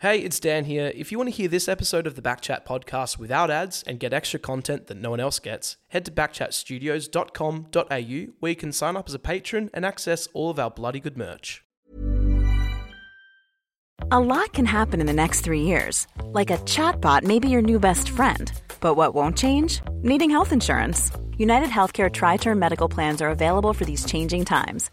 Hey, it's Dan here. If you want to hear this episode of the Backchat podcast without ads and get extra content that no one else gets, head to backchatstudios.com.au where you can sign up as a patron and access all of our bloody good merch. A lot can happen in the next three years. Like a chatbot may be your new best friend. But what won't change? Needing health insurance. United Healthcare Tri Term Medical Plans are available for these changing times.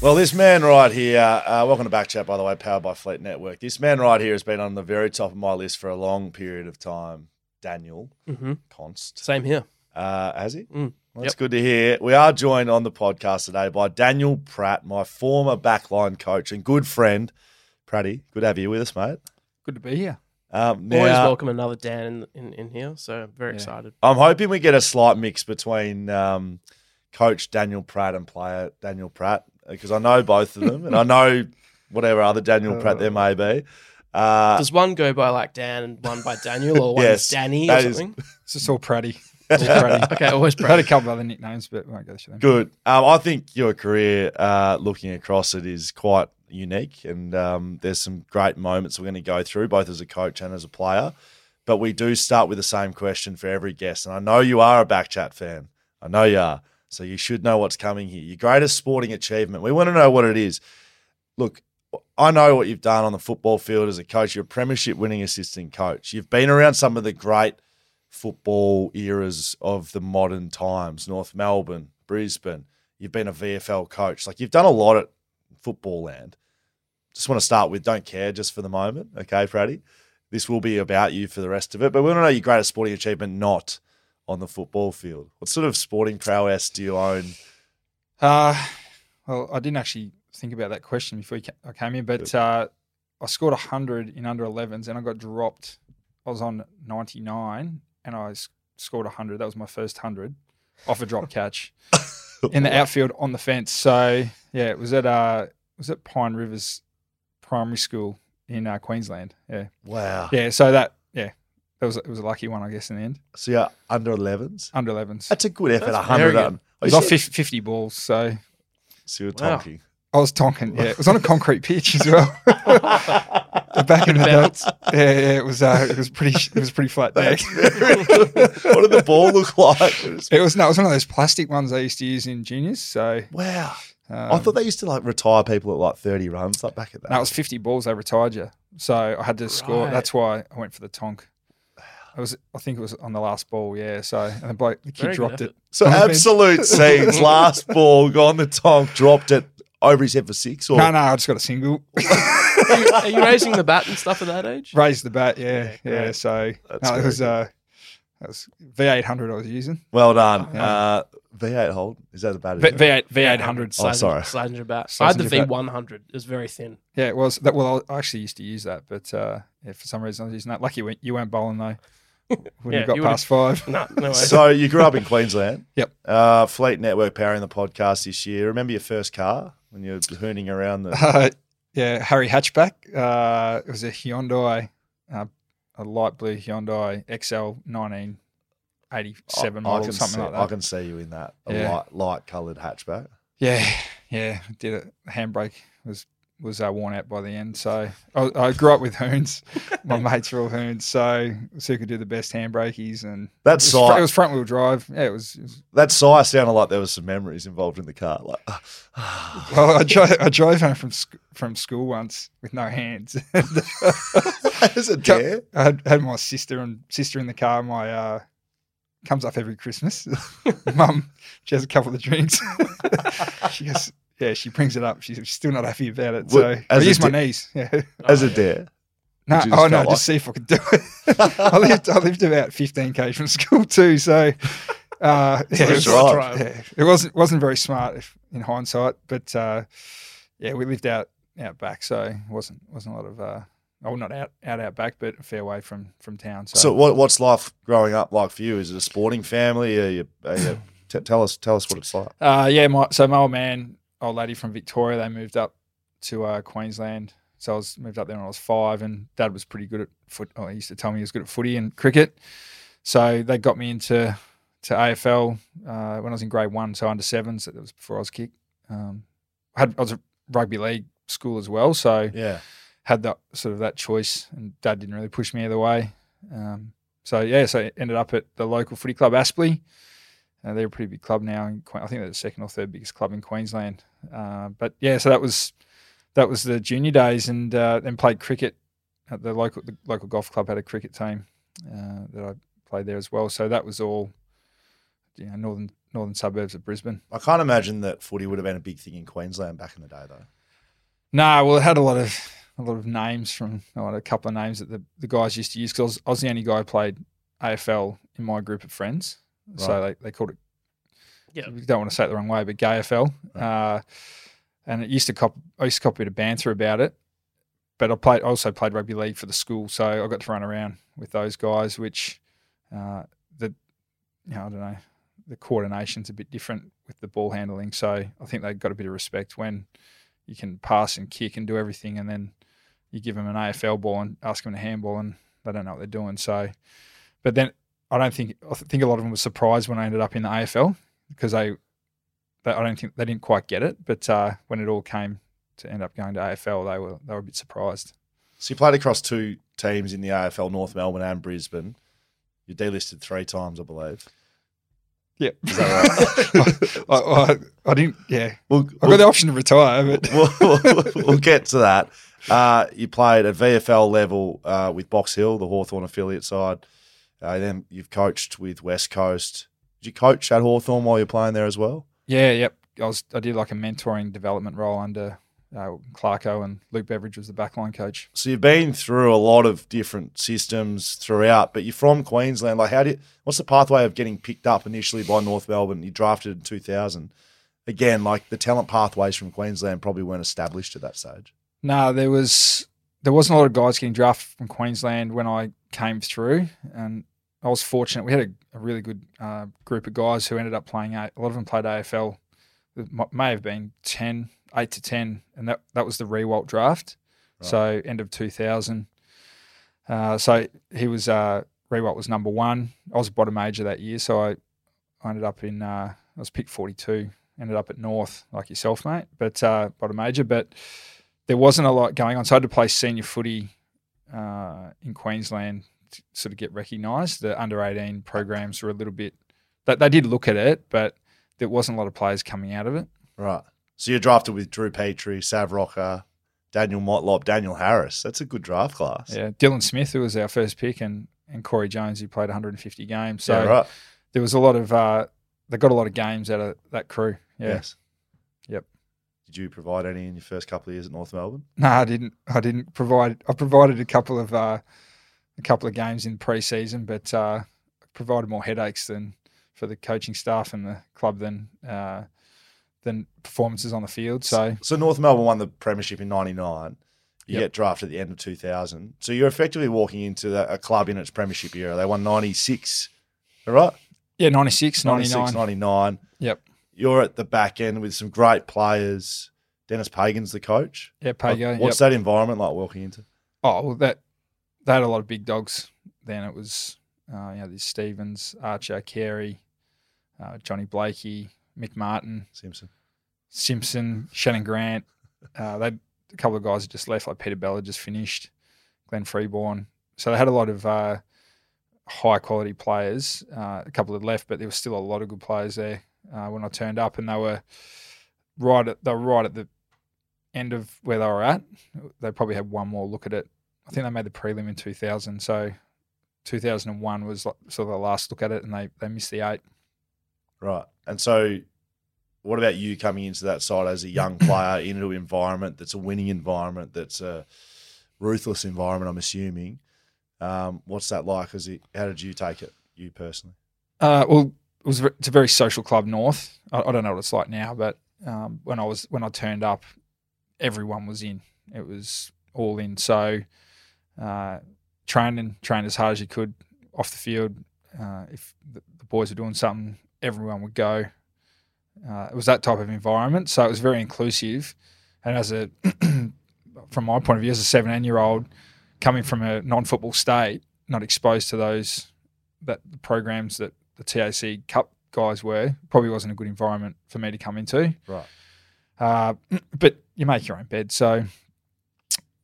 Well, this man right here, uh, welcome to Backchat, by the way, powered by Fleet Network. This man right here has been on the very top of my list for a long period of time. Daniel Mm-hmm. Const. Same here. Uh, has he? Mm. Well, that's Yep. good to hear. We are joined on the podcast today by Daniel Pratt, my former backline coach and good friend. Pratty, good to have you with us, mate. Good to be here. Um, Always welcome another Dan in, in, in here, so very Yeah. excited. I'm hoping we get a slight mix between um, Coach Daniel Pratt and player Daniel Pratt because I know both of them and I know whatever other Daniel Pratt there may be. Uh, Does one go by like Dan and one by Daniel, or one Yes, Danny or that is- something? It's just all Pratty. All Pratty. Okay, always I've had a Brad. couple other nicknames, but we won't go through them. Good. Um, I think your career, uh, looking across it, is quite unique, and um, there's some great moments we're going to go through, both as a coach and as a player. But we do start with the same question for every guest, and I know you are a backchat fan. I know you are, so you should know what's coming here. Your greatest sporting achievement. We want to know what it is. Look, I know what you've done on the football field as a coach. You're a premiership winning assistant coach. You've been around some of the great football eras of the modern times, North Melbourne, Brisbane. You've been a VFL coach. Like you've done a lot at football land. Just want to start with don't care just for the moment. Okay, Praddy? This will be about you for the rest of it. But we want to know your greatest sporting achievement not on the football field. What sort of sporting prowess do you own? Uh, well, I didn't actually think about that question before I came in, but uh, I scored 100 in under 11s and I got dropped. I was on 99 and I scored 100. That was my first 100 off a drop catch in the outfield on the fence. So, yeah, it was at, uh, was at Pine Rivers Primary School in uh, Queensland. Yeah. Wow. Yeah. So that, yeah, that was, it was a lucky one, I guess, in the end. So you're under 11s? Under 11s. That's a good effort. That's 100 very good. on. It Oh, was off 50, 50 balls. So So you're Wow. talking. I was tonking. Yeah, it was on a concrete pitch as well. Back in the Bounce. day, yeah, yeah, it was. Uh, it was pretty. It was pretty flat there. what did the ball look like? It was no, it was one of those plastic ones I used to use in juniors. So Wow. um, I thought they used to like retire people at like 30 runs, like back at that. no, it was fifty balls. They retired you, so I had to score. That's why I went for the tonk. I was. I think it was on the last ball. Yeah. So and the bloke, the kid Very dropped it. So on the bench. absolute scenes. Last ball, gone the tonk, dropped it over his head for six. Or No, no, I just got a single. Are you, are you raising the bat and stuff at that age? Raised the bat. Yeah, Yeah, yeah. So no, it was. Uh, that was V eight hundred I was using. well done. Yeah. Uh, V8 hold is that a bad? V eight V eight hundred. Oh, sorry. Slazenger bat. I had the V100. It was very thin. Yeah, it was that. Well, I actually used to use that, but uh, yeah, for some reason I was using that. Lucky you weren't, you weren't bowling though. When Yeah, you got you past five. No, no way. So you grew up in Queensland. Yep. Uh, Fleet Network powering the podcast this year. Remember your first car when you were hooning around the? Uh, yeah, Harry hatchback. Uh, it was a Hyundai, uh, a light blue Hyundai Excel nineteen eighty seven I model, can something see, like that. I can see you in that a Yeah. light, light coloured hatchback. Yeah, yeah. Did it. Handbrake was was uh, worn out by the end. So I, I grew up with hoons. My mates were all hoons, so so who could do the best handbrakies and That it was, size, it was front wheel drive. Yeah, it was. It was that size sounded like there was some memories involved in the car. Like, well, I drove I drove home from sc- from school once with no hands. is it dare? I had, had my sister and sister in the car. My uh, comes up every Christmas. Mum, she has a couple of drinks. she goes, yeah, she brings it up. She's still not happy about it. So What- I as use my di- knees. Yeah. As a dare. No, you oh no, like- just see if I could do it. I lived I lived about fifteen k from school too, so uh, yeah, it, was, right. yeah, it wasn't wasn't very smart if, in hindsight, but uh, yeah, we lived out out back, so it wasn't wasn't a lot of uh, oh not out out out back, but a fair way from from town. So, So, what, what's life growing up like for you? Is it a sporting family? Are you, are you, t- tell us, tell us what it's like. Uh, yeah, my so my old man, old lady from Victoria, they moved up to uh, Queensland. So I was moved up there when I was five, and Dad was pretty good at foot. Oh, he used to tell me he was good at footy and cricket. So they got me into to AFL uh, when I was in grade one, so under sevens. That was before I was kicked. Um, I had I was a rugby league school as well, so Yeah. had that sort of that choice, and Dad didn't really push me either way. Um, so yeah, so ended up at the local footy club Aspley. Uh, they're a pretty big club now. In, I think they're the second or third biggest club in Queensland. Uh, but yeah, so that was that was the junior days, and uh, then played cricket at the local the local golf club had a cricket team uh, that I played there as well. So that was all you know northern northern suburbs of Brisbane. I can't imagine that footy would have been a big thing in Queensland back in the day, though. No, well, it had a lot of a lot of names from had a couple of names that the, the guys used to use because I was, I was the only guy who played AFL in my group of friends. So they, they called it. Yeah. don't want to say it the wrong way, but gay AFL. Uh, and it used to cop. I used to cop a bit of banter about it. But I played. I also played rugby league for the school, so I got to run around with those guys. Which, uh, the, you know, I don't know, the coordination's a bit different with the ball handling. So I think they got a bit of respect when you can pass and kick and do everything, and then you give them an AFL ball and ask them to handball, and they don't know what they're doing. So, but then I don't think I think a lot of them were surprised when I ended up in the AFL because they, they I don't think they didn't quite get it. But uh, when it all came to end up going to AFL, they were they were a bit surprised. So you played across two teams in the AFL, North Melbourne and Brisbane. You delisted three times, I believe. Yeah, Is that right? I, I, I didn't. Yeah, we'll, I got the option to retire, but we'll, we'll, we'll get to that. Uh, you played at VFL level uh, with Box Hill, the Hawthorn affiliate side. Uh, then you've coached with West Coast. Did you coach at Hawthorn while you're playing there as well? yeah, yep. I was I did like a mentoring development role under uh, Clarko and Luke Beveridge was the backline coach. So you've been through a lot of different systems throughout, but you're from Queensland. Like, how do what's the pathway of getting picked up initially by North Melbourne? You drafted in 2000. Again, like the talent pathways from Queensland probably weren't established at that stage. No, there was there wasn't a lot of guys getting drafted from Queensland when I came through, and I was fortunate. We had a, a really good uh, group of guys who ended up playing. A, lot of them played AFL. It may have been 10, 8 to ten, and that that was the Riewoldt draft. So end of two thousand. Uh, so he was uh, Riewoldt was number one. I was a bottom major that year, so I, I ended up in uh, I was picked forty two. Ended up at North, like yourself, mate, but uh, bottom major. But there wasn't a lot going on. So I had to play senior footy uh, in Queensland sort of get recognised. The under 18 programs were a little bit, they, they did look at it, but there wasn't a lot of players coming out of it. Right. So you're drafted with Drew Petrie, Sav Rocca, Daniel Motlop, Daniel Harris. That's a good draft class. Yeah, Dylan Smith, who was our first pick, and, and Corey Jones, who played 150 games. So Yeah, right. there was a lot of, uh, they got a lot of games out of that crew. Yeah. Yes. Yep. Did you provide any in your first couple of years at North Melbourne? No, I didn't. I didn't provide. I provided a couple of uh, a couple of games in pre-season, but uh, provided more headaches than for the coaching staff and the club than uh, than performances on the field. So So North Melbourne won the premiership in '99. You Yep. get drafted at the end of 2000. So you're effectively walking into the, a club in its premiership era. They won 96, all right? yeah, 96, 96, 99. 99. Yep. You're at the back end with some great players. Dennis Pagan's the coach. Yeah, Pago. What's that environment like walking into? Oh, well, that they had a lot of big dogs. Then it was, uh, you know, there's Stevens, Archer, Carey, uh, Johnny Blakey, Mick Martin, Simpson. Simpson, Shannon Grant. Uh, they a couple of guys had just left, like Peter Bella just finished, Glenn Freeborn. So they had a lot of uh, high quality players. Uh, a couple had left, but there was still a lot of good players there uh, when I turned up, and they were right at they were right at the end of where they were at. They probably had one more look at it. I think they made the prelim in 2000, so 2001 was like sort of the last look at it, and they they missed the eight. Right. And so, what about you coming into that side as a young player into an environment that's a winning environment, that's a ruthless environment? I'm assuming. Um, what's that like? Is it? How did you take it, you personally? Uh, well, it was it's a very social club north. I, I don't know what it's like now, but um, when I was when I turned up, everyone was in. It was all in. So uh, trained and trained as hard as you could off the field. Uh, if the, the boys were doing something, everyone would go. Uh, it was that type of environment, so it was very inclusive. And as a, from my point of view, as a 17 year old coming from a non-football state, not exposed to those that the programs that the TAC Cup guys were, probably wasn't a good environment for me to come into. Right. Uh, but you make your own bed, so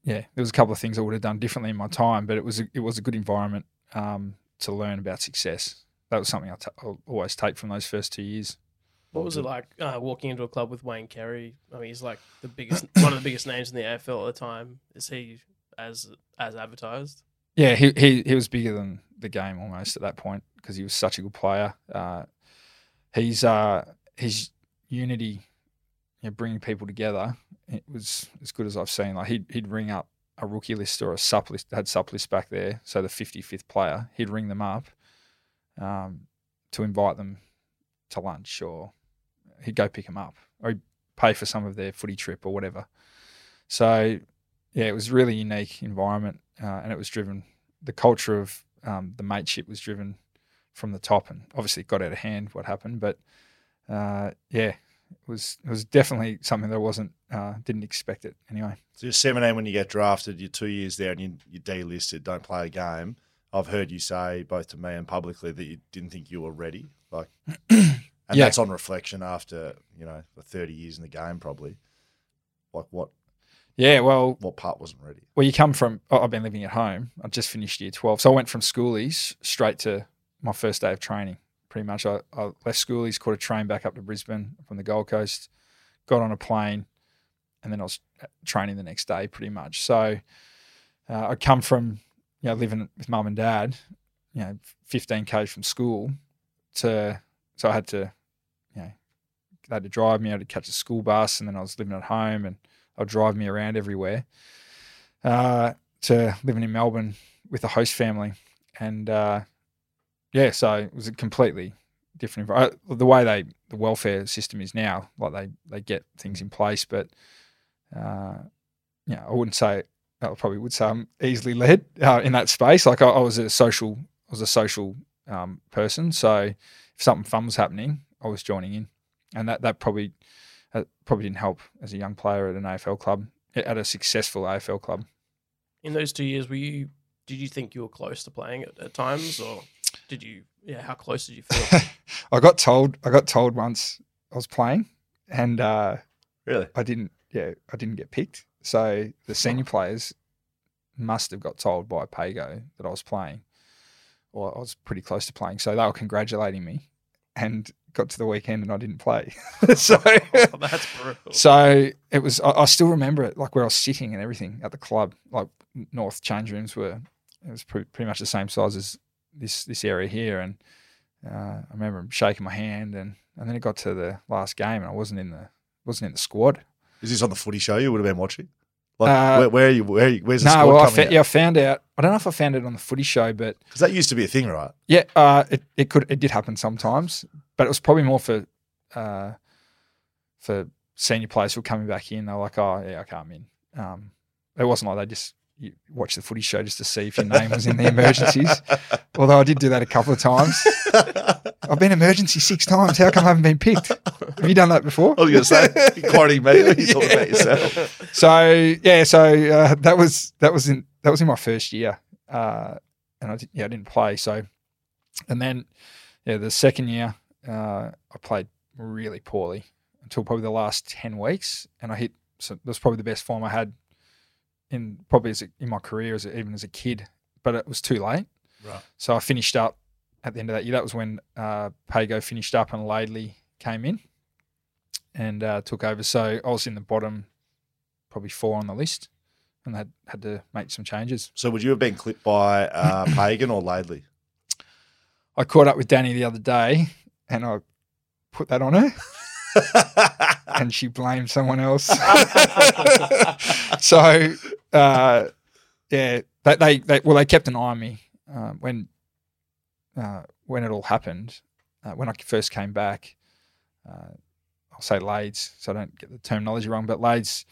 yeah, there was a couple of things I would have done differently in my time, but it was a, it was a good environment um, to learn about success. That was something I t- I'll always take from those first two years. What was it like uh, walking into a club with Wayne Carey? I mean, he's like the biggest, one of the biggest names in the AFL at the time. Is he as as advertised? Yeah, he he, he was bigger than the game almost at that point because he was such a good player. Uh, he's uh, his unity, you know, bringing people together. It was as good as I've seen. Like he'd he'd ring up a rookie list or a sup list. Had sup list back there, so the fifty fifth player. He'd ring them up um, to invite them to lunch, or he'd go pick them up, or pay for some of their footy trip or whatever. So yeah, it was really unique environment, uh, and it was driven. The culture of um, the mateship was driven from the top, and obviously it got out of hand what happened. But uh, yeah, it was it was definitely something that I wasn't uh, didn't expect it anyway. So you're 17 when you get drafted. You're two years there, and you, you're delisted. Don't play a game. I've heard you say both to me and publicly that you didn't think you were ready. Like, and Yeah. that's on reflection after you know the 30 years in the game, probably. Like what Yeah, well, what part wasn't ready? well, you come from. oh, I've been living at home. I just finished year twelve, so I went from schoolies straight to my first day of training. Pretty much, I, I left schoolies, caught a train back up to Brisbane from the Gold Coast, got on a plane, and then I was training the next day. Pretty much, so uh, I come from you know living with mum and dad, you know, fifteen k's from school, to so I had to, you know, they had to drive me. I had to catch a school bus, and then I was living at home, and they'll drive me around everywhere. Uh, to living in Melbourne with a host family, and uh, yeah, so it was a completely different. envi- uh, The way they the welfare system is now, like they they get things in place, but uh, yeah, I wouldn't say. I probably would say I'm easily led uh, in that space. Like I, I was a social, I was a social um, person. So if something fun was happening, I was joining in, and that that probably that probably didn't help as a young player at an AFL club, at a successful AFL club. In those two years, were you? Did you think you were close to playing at, at times, or did you? Yeah, how close did you feel? I got told. I got told once I was playing, and uh, Really? I didn't. Yeah, I didn't get picked. So the senior players must have got told by Pago that I was playing, or I was pretty close to playing. So they were congratulating me, and got to the weekend and I didn't play. so. Oh, that's brutal. So it was. I, I still remember it, like where I was sitting and everything at the club. Like North change rooms were, it was pretty, pretty much the same size as this this area here. And uh, I remember him shaking my hand, and and then it got to the last game, and I wasn't in the wasn't in the squad. Is this on the footy show you would have been watching? Like, Uh, where, where are you? Where are you, where's the No, squad well, I, fa- yeah, I found out. I don't know if I found it on the footy show, but Because that used to be a thing, right? yeah, uh, it it could it did happen sometimes, but it was probably more for uh, for senior players who were coming back in. They were like, "Oh, yeah, okay, I'm in." Um, it wasn't like they just you watch the footy show just to see if your name was in the emergencies. Although I did do that a couple of times. I've been emergency six times. How come I haven't been picked? Have you done that before? I was going to say, quoting me. You talking about yourself? So yeah, so uh, that was that was in that was in my first year, uh, and I did, yeah I didn't play. So, and then yeah, the second year uh, I played really poorly until probably the last ten weeks, and I hit so that's probably the best form I had in probably as a, in my career as a, even as a kid. But it was too late. Right. So I finished up at the end of that year. That was when uh, Pago finished up and Laidley came in and uh, took over. So I was in the bottom, probably four on the list, and had had to make some changes. So would you have been clipped by uh, Pagan or Laidley? I caught up with Danny the other day, and I put that on her. and she blamed someone else. so, uh, yeah, they, they, they, well, they kept an eye on me uh, when uh, when it all happened. Uh, when I first came back, uh, I'll say Lades, so I don't get the terminology wrong, but Lades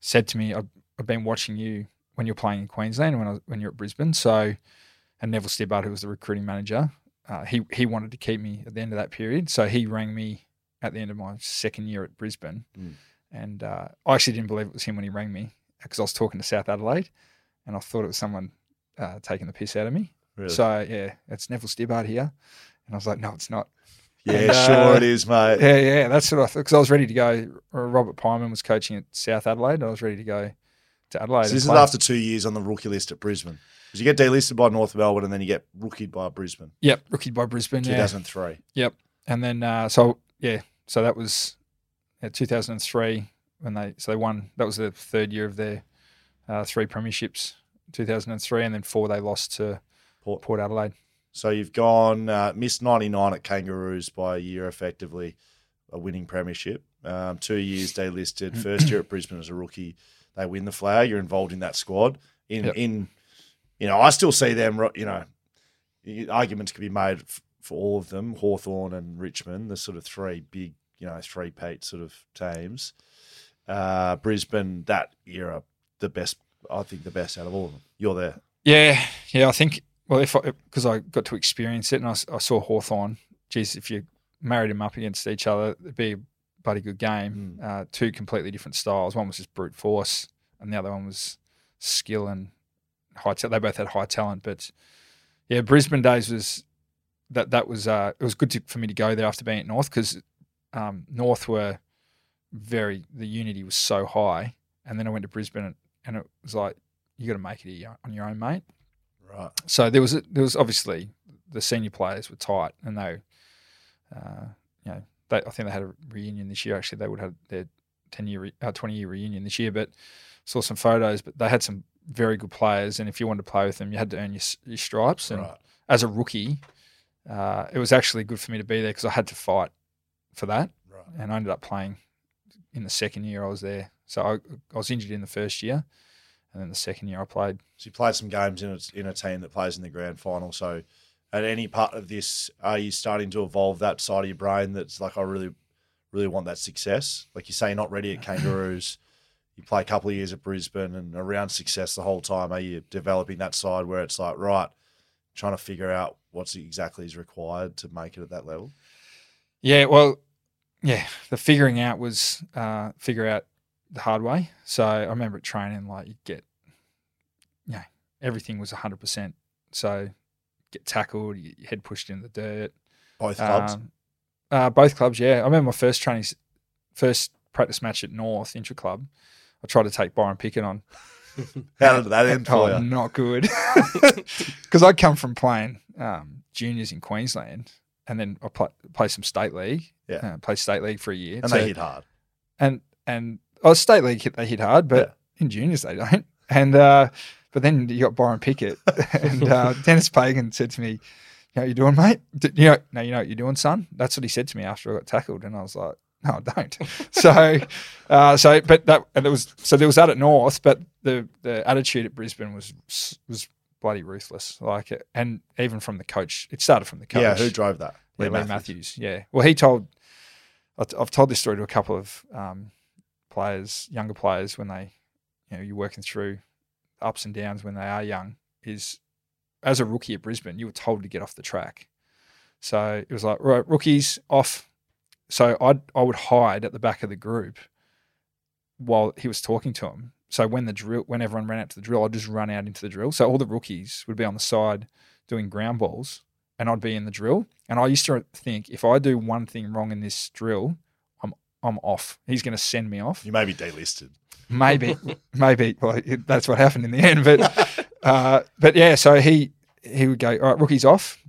said to me, I've, I've been watching you when you're playing in Queensland when I, when you're at Brisbane. So, and Neville Stibbard, who was the recruiting manager, uh, he he wanted to keep me at the end of that period. So he rang me at the end of my second year at Brisbane, Mm. and uh, I actually didn't believe it was him when he rang me because I was talking to South Adelaide, and I thought it was someone uh, taking the piss out of me. Really? So yeah, it's Neville Stibbard here, and I was like, no, it's not. yeah, and, uh, sure it is, mate. Yeah, yeah, that's what I thought because I was ready to go. Robert Pyman was coaching at South Adelaide. and I was ready to go to Adelaide. So this is after two years on the rookie list at Brisbane. Because you get delisted by North Melbourne and then you get rookied by Brisbane. Yep, rookie by Brisbane. Yeah, 2003. Yep. And then uh, so yeah, so that was yeah, 2003 when they so they won. That was the third year of their uh, three premierships. 2003, and then four they lost to Port. Port Adelaide. So you've gone uh, missed 99 at Kangaroos by a year, effectively a winning premiership. Um, two years delisted. First year at Brisbane as a rookie, they win the flag. You're involved in that squad. In Yep. in, you know, I still see them. You know, arguments could be made for all of them. Hawthorn and Richmond, the sort of three big, you know, three-peat sort of teams. Uh, Brisbane that era, the best. I think the best out of all of them. You're there. Yeah, yeah. I think well, if because I, got to experience it, and I saw Hawthorn. Geez, if you married them up against each other, it'd be a bloody good game. Uh, two completely different styles. One was just brute force, and the other one was skill and high. Ta- they both had high talent, but yeah, Brisbane days was that. That was uh, it was good to, for me to go there after being at North because um, North were very the unity was so high, and then I went to Brisbane and, and it was like you got to make it here on your own, mate Right. so there was there was obviously the senior players were tight, and they, uh, you know, they, I think they had a reunion this year. Actually, they would have their ten year, re- uh, twenty year reunion this year. But saw some photos, but they had some very good players, and if you wanted to play with them, you had to earn your, your stripes. And Right. as a rookie, uh, it was actually good for me to be there because I had to fight for that, Right. and I ended up playing in the second year I was there. So I, I was injured in the first year, and then the second year I played. So you played some games in a, in a team that plays in the grand final. So at any part of this, are you starting to evolve that side of your brain that's like, I really, really want that success? Like you say, you're not ready at Kangaroos. You play a couple of years at Brisbane and around success the whole time. Are you developing that side where it's like, right, trying to figure out what's exactly is required to make it at that level? Yeah, well, yeah, the figuring out was uh, figure out the hard way. So I remember at training, like you get, you know, everything was hundred percent. So get tackled, you get your head pushed in the dirt. Both clubs. Um, uh, both clubs, yeah. I remember my first training, first practice match at North Intra Club. I tried to take Byron Pickett on. How did that end Oh, not good. Because I come from playing um, juniors in Queensland, and then I play, play some state league. Yeah. uh, play state league for a year. And So- they hit hard. and and oh, state league hit, they hit hard, but in juniors they don't. And uh, but then you got Byron Pickett, and uh, Dennis Pagan said to me, "You know what you're doing, mate? D- You know, no, you know what you're doing, son." That's what he said to me after I got tackled, and I was like, "No, I don't." so, uh, so but that and there was so there was that at North, but the the attitude at Brisbane was was bloody ruthless. Like, it, and even from the coach, it started from the coach. Yeah, who drove that? Yeah, Leigh Matthews. Yeah. Well, he told. I've I've told this story to a couple of um, players, younger players, when they, you know, you're working through ups and downs when they are young. Is as a rookie at Brisbane, you were told to get off the track. So it was like, right, rookies off. So I I would hide at the back of the group while he was talking to him. So when the drill, when everyone ran out to the drill, I'd just run out into the drill. So all the rookies would be on the side doing ground balls, and I'd be in the drill. And I used to think if I do one thing wrong in this drill, I'm I'm off. He's going to send me off. You may be delisted. maybe, maybe. Well, it- that's what happened in the end. But, uh, but yeah. So he he would go, all right, rookies off,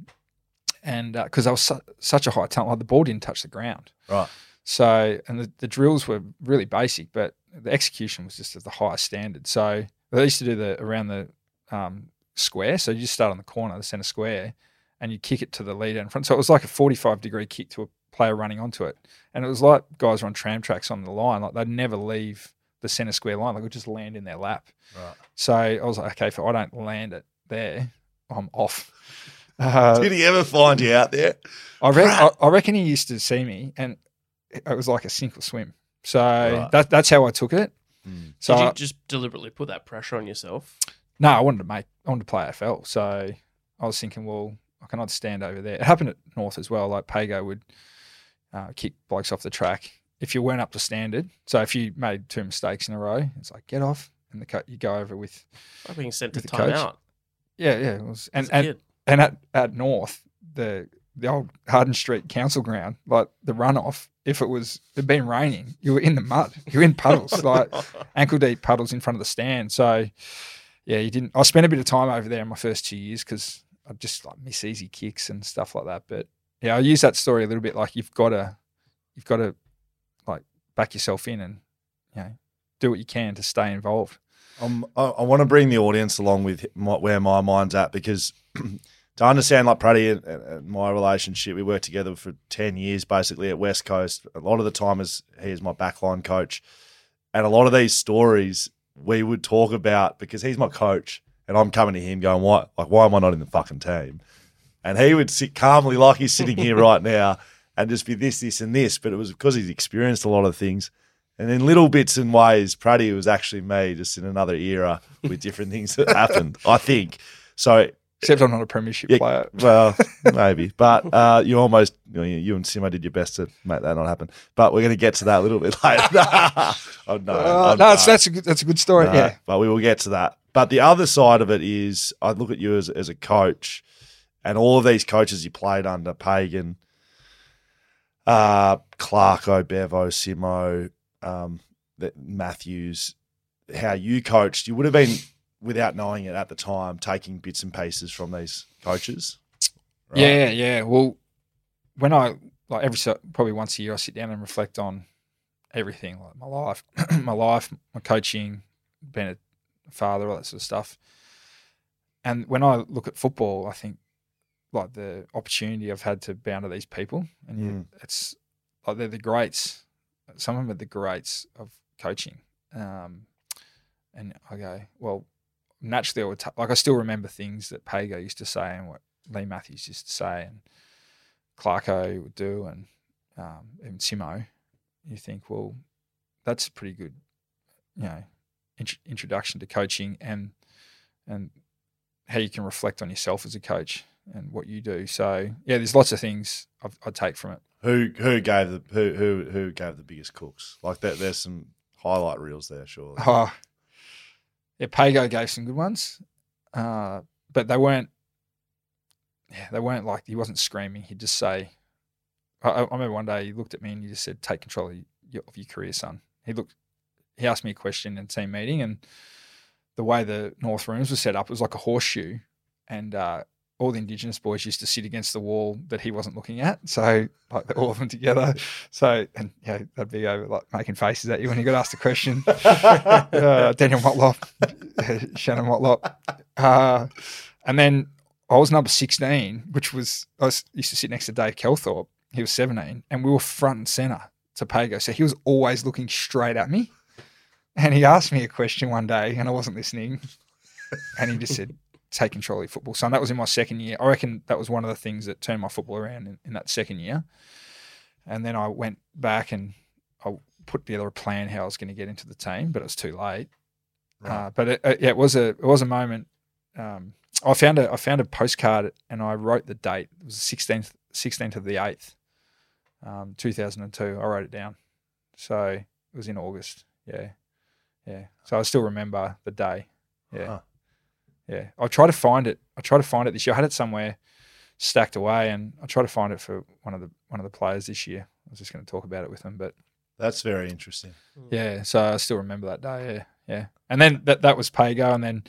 and because I was su- such a high talent, like the ball didn't touch the ground. Right. So, and the, the drills were really basic, but the execution was just at the highest standard. So they used to do the around the um, square. So you just start on the corner, the center square, and you kick it to the leader in front. So it was like a 45 degree kick to a player running onto it. And it was like guys were on tram tracks on the line. Like they'd never leave the center square line. They would just land in their lap. Right. So I was like, okay, if I don't land it there, I'm off. Uh, Did he ever find you out there? I, re- I, I reckon he used to see me, and it was like a sink or swim. So Right. that, that's how I took it. Mm. So Did I- you just deliberately put that pressure on yourself? no, I wanted to make, I wanted to play AFL. So I was thinking, well, I can either stand over there. It happened at North as well. Like Pago would uh, kick blokes off the track if you weren't up to standard. So if you made two mistakes in a row, it's like get off, and the cut you go over with Like being sent to With the coach. timeout. yeah, yeah. It was, and and, kid. and at, at North, the the old Arden Street Council ground, like the runoff, if it was it'd been raining, you were in the mud, you were in puddles, like ankle deep puddles in front of the stand. So yeah, you didn't. I spent a bit of time over there in my first two years because I just like miss easy kicks and stuff like that. But yeah, I use that story a little bit like you've got to, you've got to like back yourself in and you know do what you can to stay involved. Um, I, I want to bring the audience along with my, where my mind's at because to understand like Praddy and, and my relationship, we worked together for ten years basically at West Coast. A lot of the time as he is my backline coach, and a lot of these stories we would talk about because he's my coach, and I'm coming to him going, "What? Like, why am I not in the fucking team?" And he would sit calmly, like he's sitting here right now, and just be this, this, and this. But it was because he's experienced a lot of things. And in little bits and ways, Praddy was actually me, just in another era with different things that happened. I think so. Except I'm not a premiership Yeah, player. Well, maybe, but uh, you almost you, know, you and Simo did your best to make that not happen. But we're going to get to that a little bit later. oh, no, Uh, I'm- no, that's a good, that's a good story. No, yeah, but we will get to that. But the other side of it is, I look at you as as a coach, and all of these coaches you played under Pagan, uh, Clarko, Bevo, Simo, um, Matthews, how you coached, you would have been without knowing it at the time, taking bits and pieces from these coaches. right? Yeah, yeah. Well, when I like every so probably once a year, I sit down and reflect on everything, like my life, my life, my coaching, being a father, all that sort of stuff. And when I look at football, I think like the opportunity I've had to bound to these people, and Mm. it's like they're the greats. Some of them are the greats of coaching. Um, and I go, well, naturally, I would t- like I still remember things that Pago used to say and what Leigh Matthews used to say, and Clarko would do, and um, even Simo. You think, well, that's a pretty good, you know, int- introduction to coaching and and how you can reflect on yourself as a coach and what you do. So yeah, there's lots of things I've, I take from it. Who who gave the who who who gave the biggest cooks? Like that, there's some highlight reels there, surely. Oh, yeah, Pago gave some good ones, uh, but they weren't. Yeah, they weren't like he wasn't screaming. He'd just say, I, I remember one day he looked at me and he just said, "Take control of your, of your career, son." He looked. He asked me a question in team meeting, and the way the North rooms were set up was like a horseshoe, and uh, all the Indigenous boys used to sit against the wall that he wasn't looking at. So like all of them together. So and yeah, they'd be over like making faces at you when you got asked a question. uh, Daniel Motlop, Shannon Motlop, uh, and then I was number sixteen, which was I was, used to sit next to Dave Calthorpe. He was seventeen, and we were front and center to Pago, so he was always looking straight at me. And he asked me a question one day, and I wasn't listening, and he just said, "Take control of your football, son." That was in my second year. I reckon that was one of the things that turned my football around in, in that second year. And then I went back and I put together a plan how I was going to get into the team, but it was too late. Uh, but it, it, yeah, it was a it was a moment. Um, I found a I found a postcard and I wrote the date. It was the sixteenth sixteenth of the eighth, um, two thousand and two. I wrote it down, so it was in August. Yeah, yeah. So I still remember the day. Yeah, Huh. Yeah. I try to find it. I try to find it this year. I had it somewhere stacked away, and I try to find it for one of the one of the players this year. I was just going to talk about it with them, but That's very interesting. Yeah, so I still remember that day. Yeah, yeah. And then that that was Pago, and then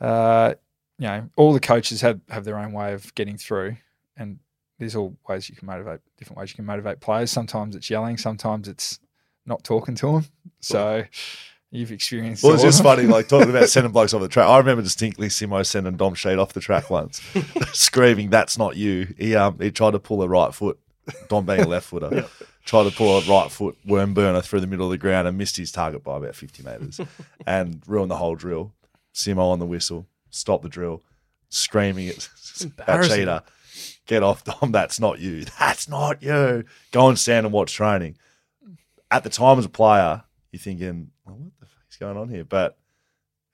uh, you know all the coaches have have their own way of getting through, and there's all ways you can motivate different ways you can motivate players. Sometimes it's yelling, sometimes it's not talking to them. So you've experienced. Well, it's just funny, like talking about sending blokes off the track. I remember distinctly Simo sending Dom Sheed off the track once, screaming, "That's not you." He um he tried to pull a right foot, Dom being a left footer, tried to pull a right foot worm burner through the middle of the ground and missed his target by about fifty meters, and ruined the whole drill. Simo on the whistle, stop the drill, screaming at. Cheetah, "Get off, Dom! That's not you. That's not you. Go and stand and watch training." At the time, as a player, you're thinking, well, "What going on here?" But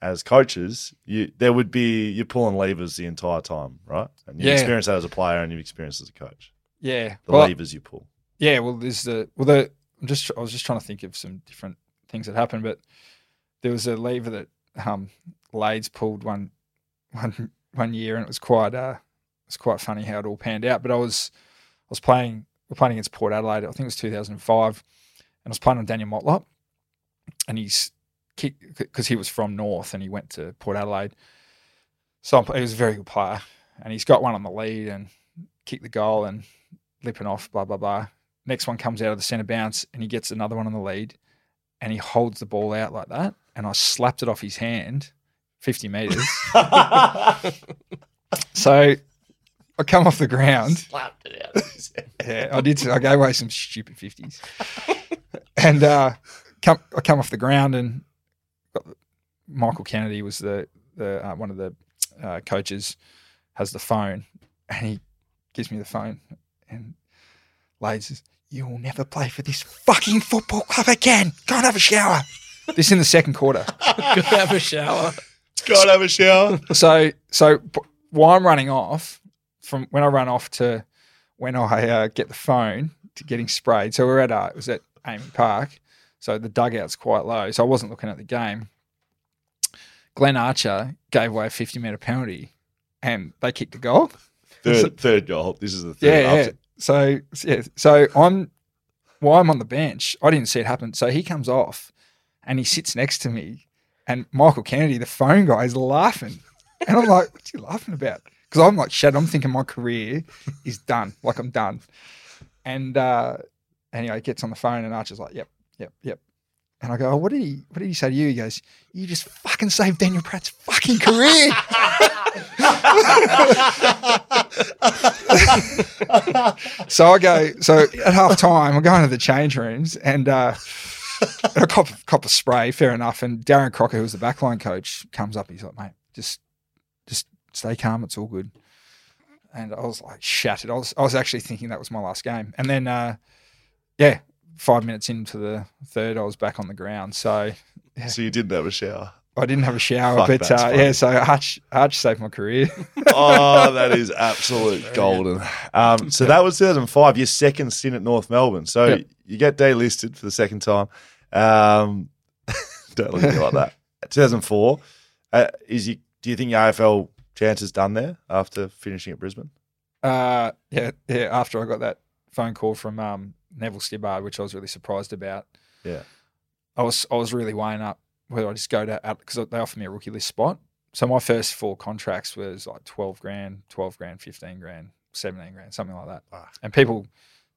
as coaches, you there would be you're pulling levers the entire time, right? And you Yeah. experience that as a player, and you've experienced as a coach. yeah. The Well, levers you pull. Yeah, well, there's the well, the I'm just I was just trying to think of some different things that happened, but there was a lever that um, Lades pulled one one one year, and it was quite uh, it was quite funny how it all panned out. But I was I was playing we're playing against Port Adelaide. I think it was 2005, and I was playing on Daniel Motlop, and he's because he was from North and he went to Port Adelaide. So he was a very good player, and he's got one on the lead and kicked the goal and lipping off, blah blah blah. Next one comes out of the centre bounce and he gets another one on the lead and he holds the ball out like that. And I slapped it off his hand 50 metres. so I come off the ground. Slapped it out. of his head. Yeah, I did. I gave away some stupid 50s. and uh, come, I come off the ground and Michael Kennedy was the, the uh, one of the uh, coaches, has the phone and he gives me the phone and Lade says, You will never play for this fucking football club again. Go and have a shower. this in the second quarter. Go have a shower. Go and have a shower. So, so while I'm running off, from when I run off to when I uh, get the phone to getting sprayed. So we're at uh, it was at AAMI Park, so the dugout's quite low. So I wasn't looking at the game. Glenn Archer gave away a 50 meter penalty, and they kicked a goal. Third, third goal. This is the third. Yeah, yeah. So yeah, so I'm while I'm on the bench, I didn't see it happen. So he comes off and he sits next to me, and Michael Kennedy, the phone guy, is laughing, and I'm like, "What's he laughing about?" Because I'm like, "Shit!" I'm thinking my career is done. Like I'm done. And uh, anyway, he gets on the phone, and Archer's like, "Yep, yep, yep." And I go, oh, "What did he? What did he say to you?" He goes, "You just fucking saved Daniel Pratt's fucking career." so I go, so at half time, I'm going to the change rooms and uh, a cop, cop of spray, fair enough. And Darren Crocker, who was the backline coach, comes up. He's like, mate, just just stay calm. It's all good. And I was like shattered. I was, I was actually thinking that was my last game. And then, uh, yeah, five minutes into the third, I was back on the ground. So So you didn't have a shower. I didn't have a shower, Fuck, but uh, yeah, so Arch, Arch saved my career. oh, that is absolute golden. Um, so that was 2005, your second stint at North Melbourne. So Yep. you get delisted for the second time. Um, don't look at me like that. 2004, uh, is you, do you think your AFL chance is done there after finishing at Brisbane? Uh, yeah, yeah. After I got that phone call from um, Neville Stibbard, which I was really surprised about. Yeah. I was I was really weighing up whether I just go to because they offered me a rookie list spot. So my first four contracts was like twelve grand, twelve grand, fifteen grand, seventeen grand, something like that. And people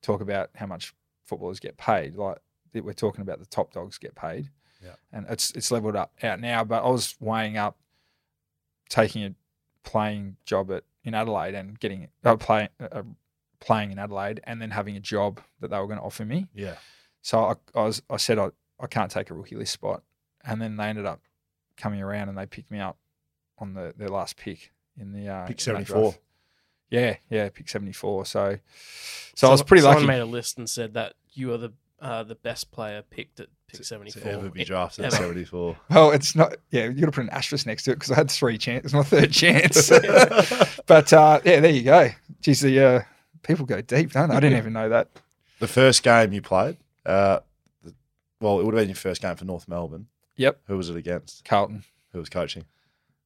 talk about how much footballers get paid. Like we're talking about the top dogs get paid. Yeah. And it's it's leveled up out now. But I was weighing up taking a playing job at in Adelaide and getting a playing uh, playing in Adelaide and then having a job that they were going to offer me. Yeah. So I, I was I said I, I can't take a rookie list spot, and then they ended up coming around and they picked me up on the their last pick in the uh, Pick 74. Yeah, yeah, pick seventy four. So, so I was pretty Someone lucky. Someone made a list and said that you are the uh, the best player picked at pick seventy To ever be drafted at 74. Well, it's not. Yeah, you got to put an asterisk next to it because I had three chances. My third chance. but uh, yeah, there you go. Geez, the uh, people go deep, don't they? I didn't even know that. The first game you played, uh, the- well, it would have been your first game for North Melbourne. Yep, Who was it against? Carlton, Who was coaching?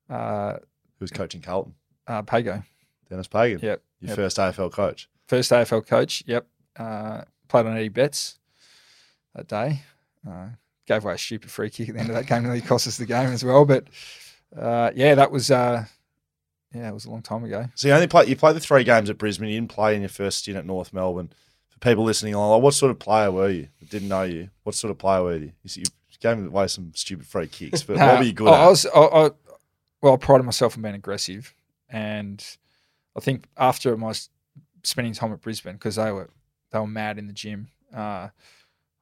uh, Who was coaching Carlton? uh, Pago. Dennis Pagan. Yep, Your yep. first AFL coach. First AFL coach. Yep. Uh, played on Eddie Betts. that day. Uh, gave away a stupid free kick at the end of that game, nearly cost us the game as well. But uh, yeah, that was uh, yeah, it was a long time ago. So you only play you played the three games at Brisbane. You didn't play in your first stint at North Melbourne. For people listening along, what sort of player were you? I didn't know you. What sort of player were you? You, gave away some stupid free kicks, but what were you good I, at? I was, I, I, well, I prided myself on being aggressive, and I think after my spending time at Brisbane because they were they were mad in the gym. Uh,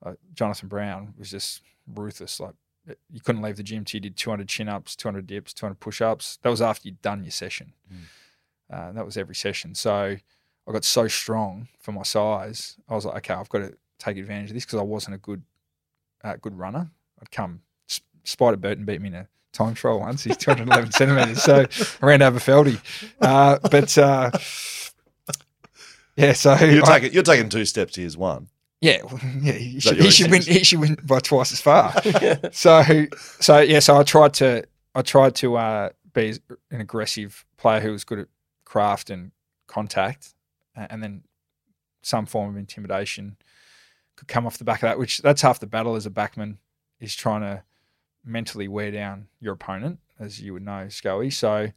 uh, Jonathan Brown was just ruthless. Like you couldn't leave the gym till you did 200 chin ups, 200 dips, 200 push ups. That was after you'd done your session. Uh, that was every session. So I got so strong for my size. I was like, okay, I've got to take advantage of this because I wasn't a good uh, good runner. I'd come. S- Spider Burton beat me in a time trial once. He's 211 centimeters, so I ran over Feldy. Uh, but uh, yeah, so You're I- taking you're taking two steps his one. Yeah, well, yeah, he should, he should win. He should win by twice as far. so, so yeah, so I tried to, I tried to uh, be an aggressive player who was good at craft and contact, and then some form of intimidation could come off the back of that. Which that's half the battle as a backman is trying to mentally wear down your opponent, as you would know, Scully. So,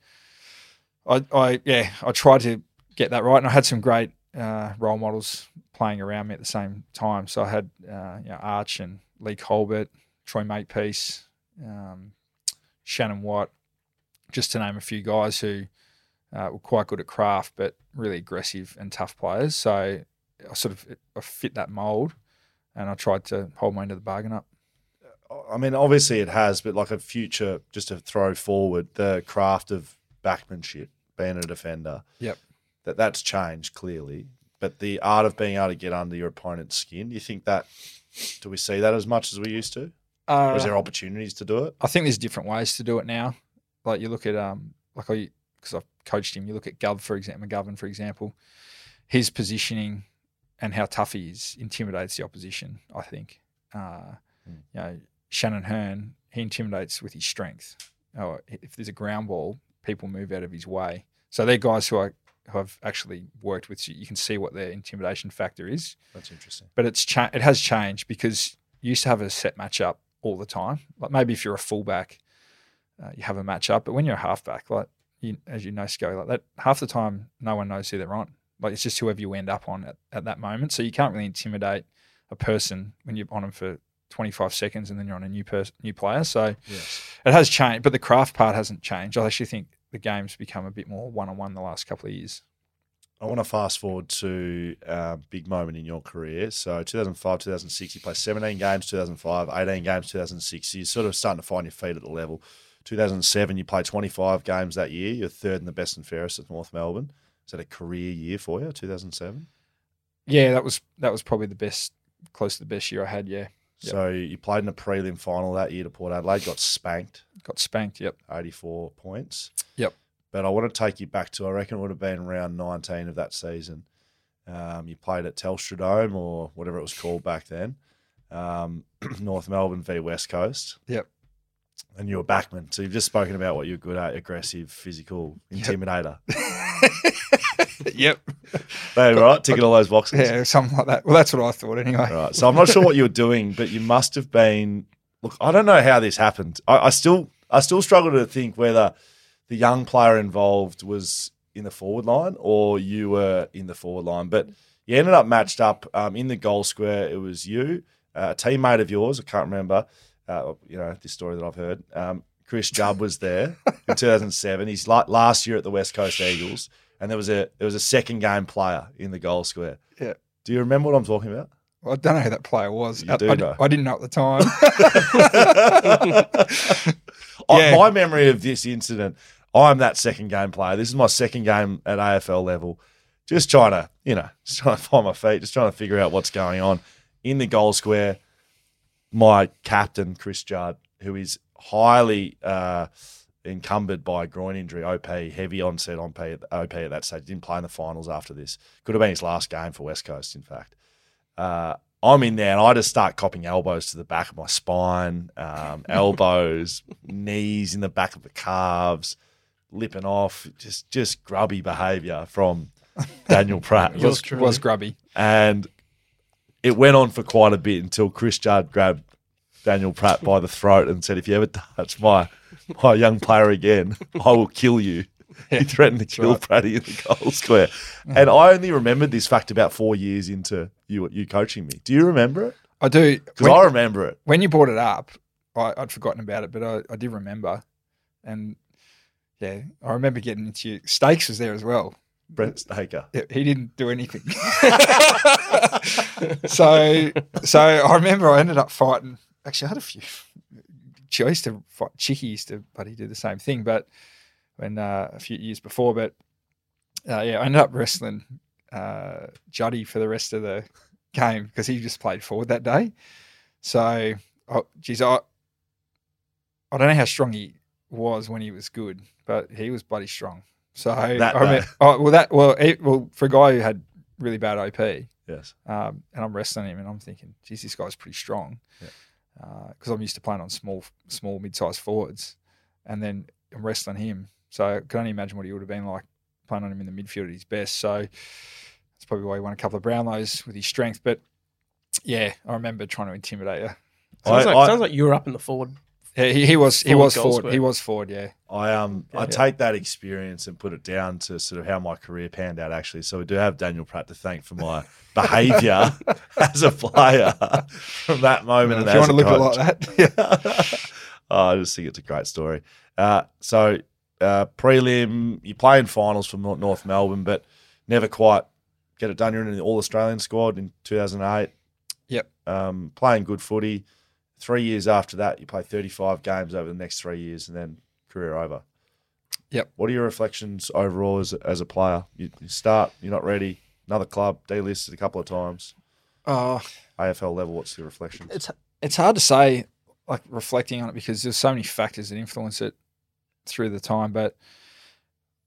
I, I yeah, I tried to get that right, and I had some great uh, role models playing around me at the same time. So I had uh, you know, Arch and Leigh Colbert, Troy Makepeace, um, Shannon Watt, just to name a few guys who uh, were quite good at craft, but really aggressive and tough players. So I sort of I fit that mold, and I tried to hold my end of the bargain up. I mean, obviously it has, but like a future, just to throw forward the craft of backmanship, being a defender. Yep. That that's changed clearly, but the art of being able to get under your opponent's skin. Do you think that? Do we see that as much as we used to? Or is Uh, there opportunities to do it? I think there's different ways to do it now. Like you look at um, like I because I've coached him. You look at Gov for example, McGovern for example. His positioning and how tough he is intimidates the opposition. I think. Uh, Hmm. You know, Shannon Hurn he intimidates with his strength. Oh, if there's a ground ball, people move out of his way. So they're guys who I who I've actually worked with. You can see what their intimidation factor is That's interesting. but it's cha- it has changed because you used to have a set matchup all the time. Like maybe if you're a fullback, uh, you have a matchup, but when you're a halfback, like you, as you know, Scully, like that, half the time no one knows who they're on. Like it's just whoever you end up on at, at that moment. So you can't really intimidate a person when you're on them for 25 seconds and then you're on a new person, new player. So Yes. it has changed, but the craft part hasn't changed. I actually think the game's become a bit more one on one the last couple of years. I want to fast forward to a big moment in your career. So 2005, 2006, you played 17 games, 2005, 18 games, 2006. You're sort of starting to find your feet at the level. 2007, you played 25 games that year. You're third in the best and fairest at North Melbourne. Is that a career year for you, 2007? Yeah, that was that was probably the best, close to the best year I had. Yeah, Yep. So you played in a prelim final that year to Port Adelaide, got spanked, got spanked. Yep. 84 points. Yep. But I want to take you back to, I reckon it would have been round 19 of that season. Um, you played at Telstra Dome or whatever it was called back then, um, North Melbourne v West Coast. Yep. And you were backman. So you've just spoken about what you're good at aggressive, physical, intimidator. yep. Hey, right? Ticking all those boxes. Yeah, something like that. Well, that's what I thought anyway. Right. So I'm not sure what you were doing, but you must have been. Look, I don't know how this happened. I, I still, I still struggle to think whether the young player involved was in the forward line or you were in the forward line. But you ended up matched up um, in the goal square. It was you, uh, a teammate of yours. I can't remember. Uh, you know this story that I've heard. Um, Chris Judd was there in 2007. He's like last year at the West Coast Eagles, and there was a there was a second game player in the goal square. Yeah. Do you remember what I'm talking about? Well, I don't know who that player was. You I, do I, know. I didn't know at the time. I- my memory of this incident, I'm that second game player. This is my second game at AFL level. Just trying to, you know, just trying to find my feet, just trying to figure out what's going on. In the goal square, my captain, Chris Judd, who is highly uh, encumbered by groin injury, OP, heavy onset OP, OP at that stage. Didn't play in the finals after this. Could have been his last game for West Coast, in fact. Uh, I'm in there and I just start copping elbows to the back of my spine, um, elbows, knees in the back of the calves, lipping off, just just grubby behaviour from Daniel Pratt. Yours was, truly. was grubby. And it went on for quite a bit until Chris Judd grabbed Daniel Pratt by the throat and said, "If you ever touch my my young player again, I will kill you." he threatened to kill right. Pratty in the goal square, and I only remembered this fact about four years into you you coaching me. Do you remember it? I do. Because I remember it. when you brought it up, I, I'd forgotten about it, but I, I did remember. And yeah, I remember getting into you. Stakes was there as well. Brent Staker. Yeah, he didn't do anything. so, so I remember I ended up fighting. Actually, I had a few. I used to fight. Chicky used to, but he did the same thing. But when uh, a few years before, but uh, yeah, I ended up wrestling uh, Juddy for the rest of the game because he just played forward that day. So, oh, geez, I I don't know how strong he was when he was good, but he was bloody strong. So That I remember, oh, well, that well, it, well, for a guy who had really bad OP, Yes. um, and I'm wrestling him, and I'm thinking, geez, this guy's pretty strong. Uh, because I'm used to playing on small, small, mid-sized forwards, and then I'm wrestling him. So I can only imagine what he would have been like playing on him in the midfield at his best. So that's probably why he won a couple of Brownlows with his strength. But yeah, I remember trying to intimidate you. Sounds, I- like, I- sounds like you were up in the forward. Yeah, he, he was he Forward was goal forward. square. He was forward. Yeah, I um I Yeah. take that experience and put it down to sort of how my career panned out actually. So we do have Daniel Pratt to thank for my behaviour as a player from that moment. if and you as want to a look at it coach. like that. oh, I just think it's a great story. Uh, so uh, prelim, you play in finals for Nor- North Melbourne, but never quite get it done. You're in the All Australian squad in 2008. Yep. Um, playing good footy. Three years after that, you play 35 games over the next three years, and then career over. Yep. What are your reflections overall as a, as a player? You, you start, you're not ready. Another club, delisted a couple of times. Uh, oh, AFL level, what's your reflections? it's it's hard to say, like reflecting on it, because there's so many factors that influence it through the time. But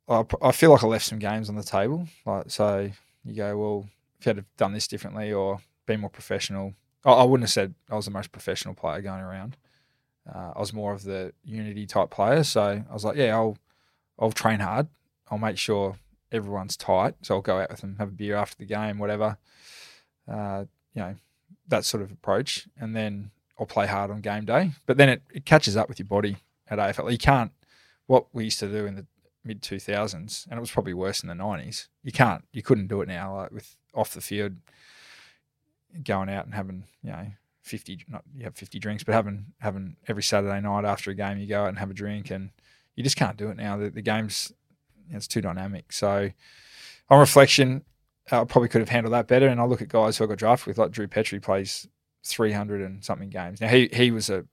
I feel like I left some games on the table. Like so, you go, well, if you had have done this differently or been more professional, I, wouldn't have said I was the most professional player going around. Uh, I was more of the unity type player. So I was like, yeah, I'll I'll train hard. I'll make sure everyone's tight. So I'll go out with them, have a beer after the game, whatever. Uh, you know, that sort of approach, and then I'll play hard on game day. But then it, it catches up with your body at AFL. You can't. What we used to do in the mid two thousands, and it was probably worse in the nineties. You can't. You couldn't do it now. Like with off the field, going out and having you know fifty. Not you have fifty drinks, but having having every Saturday night after a game, you go out and have a drink, and you just can't do it now. The, the game's it's too dynamic. So on reflection, I probably could have handled that better. And I look at guys who I got drafted with, like Drew Petrie plays 300 and something games. Now, he, he was a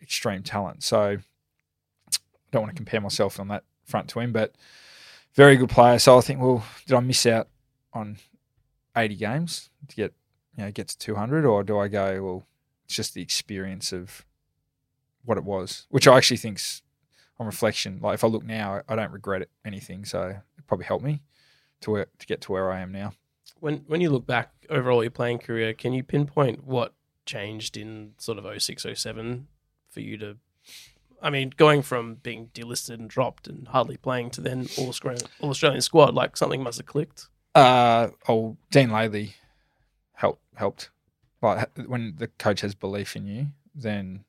extreme talent. So I don't want to compare myself on that front to him, but very good player. So I think, well, did I miss out on 80 games to get, you know, get to 200? Or do I go, well, it's just the experience of what it was, which I actually think's on reflection. Like if I look now, I don't regret it, anything. So it probably helped me to where, to get to where I am now. When when you look back over all your playing career, can you pinpoint what changed in sort of 06, 07 for you to? I mean, going from being delisted and dropped and hardly playing to then all Australian, all Australian squad, like something must have clicked. Uh, oh, Dean Laidley helped. Helped. Like when the coach has belief in you, then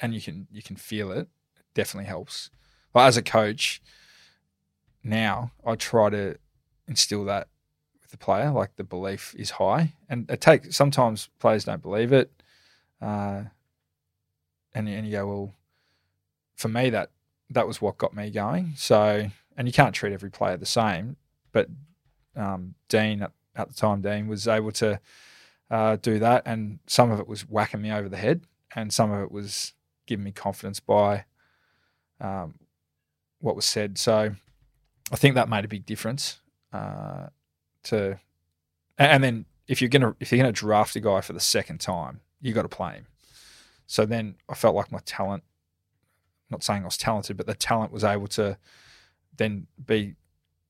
and you can you can feel it. it definitely helps. Like as a coach, now I try to instill that with the player. Like the belief is high, and it takes sometimes players don't believe it, uh, and and you go well. For me, that that was what got me going. So, and you can't treat every player the same, but um, Dean at, at the time, Dean was able to uh, do that, and some of it was whacking me over the head, and some of it was giving me confidence by um, what was said. So I think that made a big difference. Uh, to and, then if you're gonna if you're gonna draft a guy for the second time, you got to play him. So then I felt like my talent. Not saying I was talented, but the talent was able to then be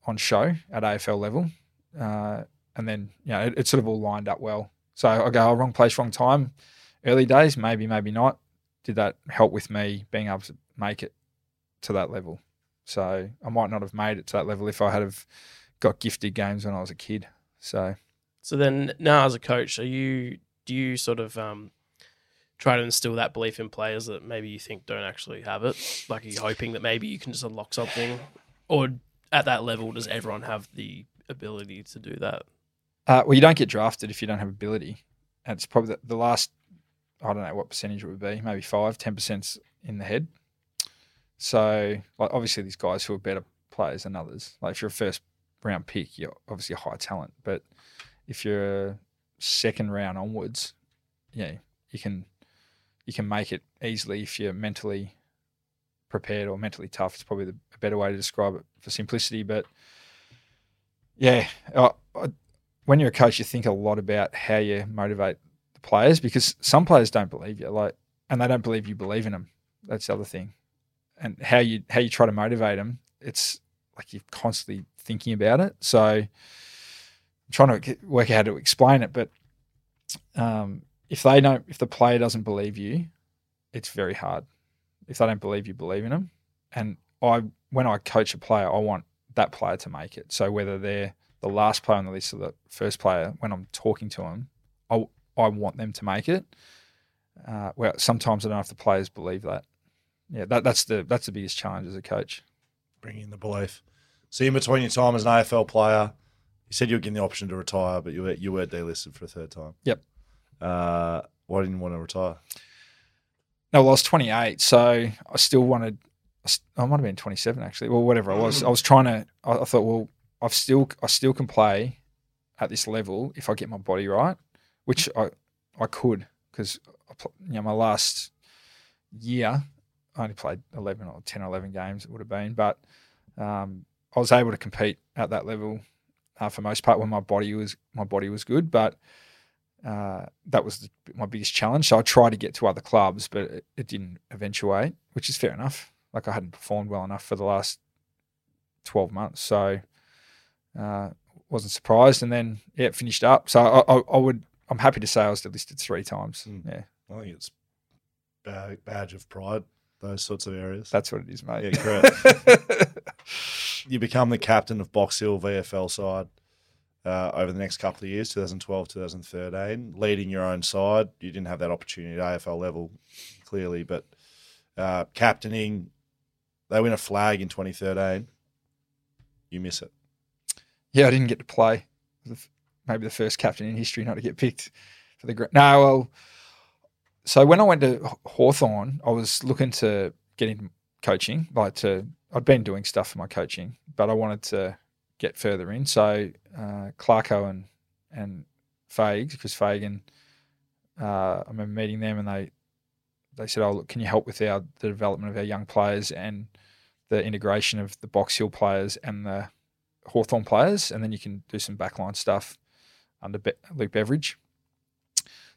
on show at AFL level, uh, and then you know it, it sort of all lined up well. So I go oh, wrong place, wrong time. Early days, maybe, maybe not. Did that help with me being able to make it to that level? So I might not have made it to that level if I had have got gifted games when I was a kid. So So then now as a coach, are you do you sort of um, try to instill that belief in players that maybe you think don't actually have it? Like are you hoping that maybe you can just unlock something? Or at that level, does everyone have the ability to do that? Uh, well, you don't get drafted if you don't have ability. And it's probably the, the last, I don't know what percentage it would be, maybe five, 10% in the head. So, like, obviously, these guys who are better players than others. Like, if you're a first round pick, you're obviously a high talent. But if you're second round onwards, yeah, you can you can make it easily if you're mentally prepared or mentally tough. It's probably the, a better way to describe it for simplicity. But yeah, I, I, when you're a coach, you think a lot about how you motivate the players because some players don't believe you, like, and they don't believe you believe in them. That's the other thing, and how you how you try to motivate them. It's like you're constantly thinking about it. So I'm trying to work out how to explain it, but um, if they don't, if the player doesn't believe you, it's very hard. If they don't believe you believe in them, and I when I coach a player, I want that player to make it. So whether they're the last player on the list or the first player, when I'm talking to them, I I want them to make it. Uh, well, sometimes I don't know if the players believe that. Yeah, that, that's the that's the biggest challenge as a coach. Bringing the belief. So in between your time as an AFL player, you said you were given the option to retire, but you were you were delisted for a third time. Yep. Uh, why didn't you want to retire? No, well, I was 28, so I still wanted. I might have been 27 actually. Well, whatever I was, I was trying to. I, I thought, well, I've still, I still can play at this level if I get my body right, which I, I could because you know my last year I only played 11 or 10 or 11 games it would have been, but um, I was able to compete at that level uh, for most part when my body was my body was good, but uh, that was the, my biggest challenge. So I tried to get to other clubs, but it, it, didn't eventuate, which is fair enough. Like I hadn't performed well enough for the last 12 months. So uh, wasn't surprised. And then, yeah, it finished up. So I, I, I, would, I'm happy to say I was delisted three times. Mm. Yeah. I think it's a badge of pride, those sorts of areas. That's what it is, mate. Yeah, correct. you become the captain of Box Hill VFL side uh, over the next couple of years 2012, 2013, leading your own side. You didn't have that opportunity at AFL level, clearly, but uh, captaining, they win a flag in 2013. You miss it. Yeah, I didn't get to play. Maybe the first captain in history not to get picked for the. No, well, so when I went to Hawthorn, I was looking to get into coaching, like to. I'd been doing stuff for my coaching, but I wanted to get further in. So uh, Clarko and and Fags, because Fagan, uh, I remember meeting them and they they said, "Oh, look, can you help with our the development of our young players and the integration of the Box Hill players and the Hawthorn players, and then you can do some backline stuff under Be- Luke Beveridge."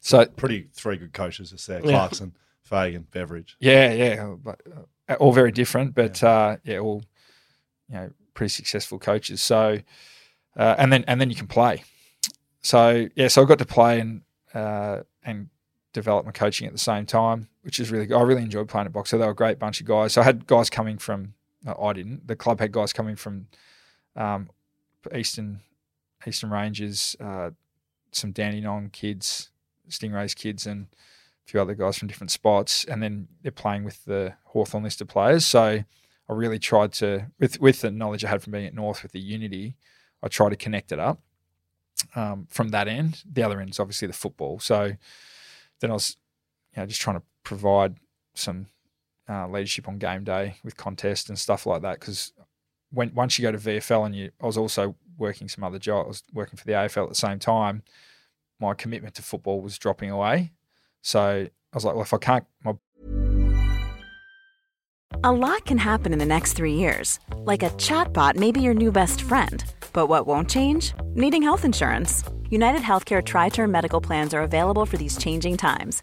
So pretty three good coaches are there: Clarkson, Fagan, Beveridge. Yeah, yeah, but, uh, all very different, but yeah. Uh, yeah, all you know, pretty successful coaches. So, uh, and then and then you can play. So yeah, so I got to play and uh, and develop my coaching at the same time, which is really good. I really enjoyed playing at box. So they were a great bunch of guys. So I had guys coming from I didn't. The club had guys coming from um, Eastern Eastern Ranges, uh, some Dandenong kids, Stingrays kids, and a few other guys from different spots. And then they're playing with the Hawthorn list of players. So I really tried to, with with the knowledge I had from being at North with the Unity, I tried to connect it up um, from that end. The other end is obviously the football. So then I was, you know, just trying to provide some uh, leadership on game day with contests and stuff like that. Because when once you go to VFL and you, I was also working some other jobs. I was working for the AFL at the same time. My commitment to football was dropping away. So I was like, well, if I can't, my a lot can happen in the next three years. Like a chatbot may be your new best friend. But what won't change? Needing health insurance. United Healthcare Tri Term Medical Plans are available for these changing times.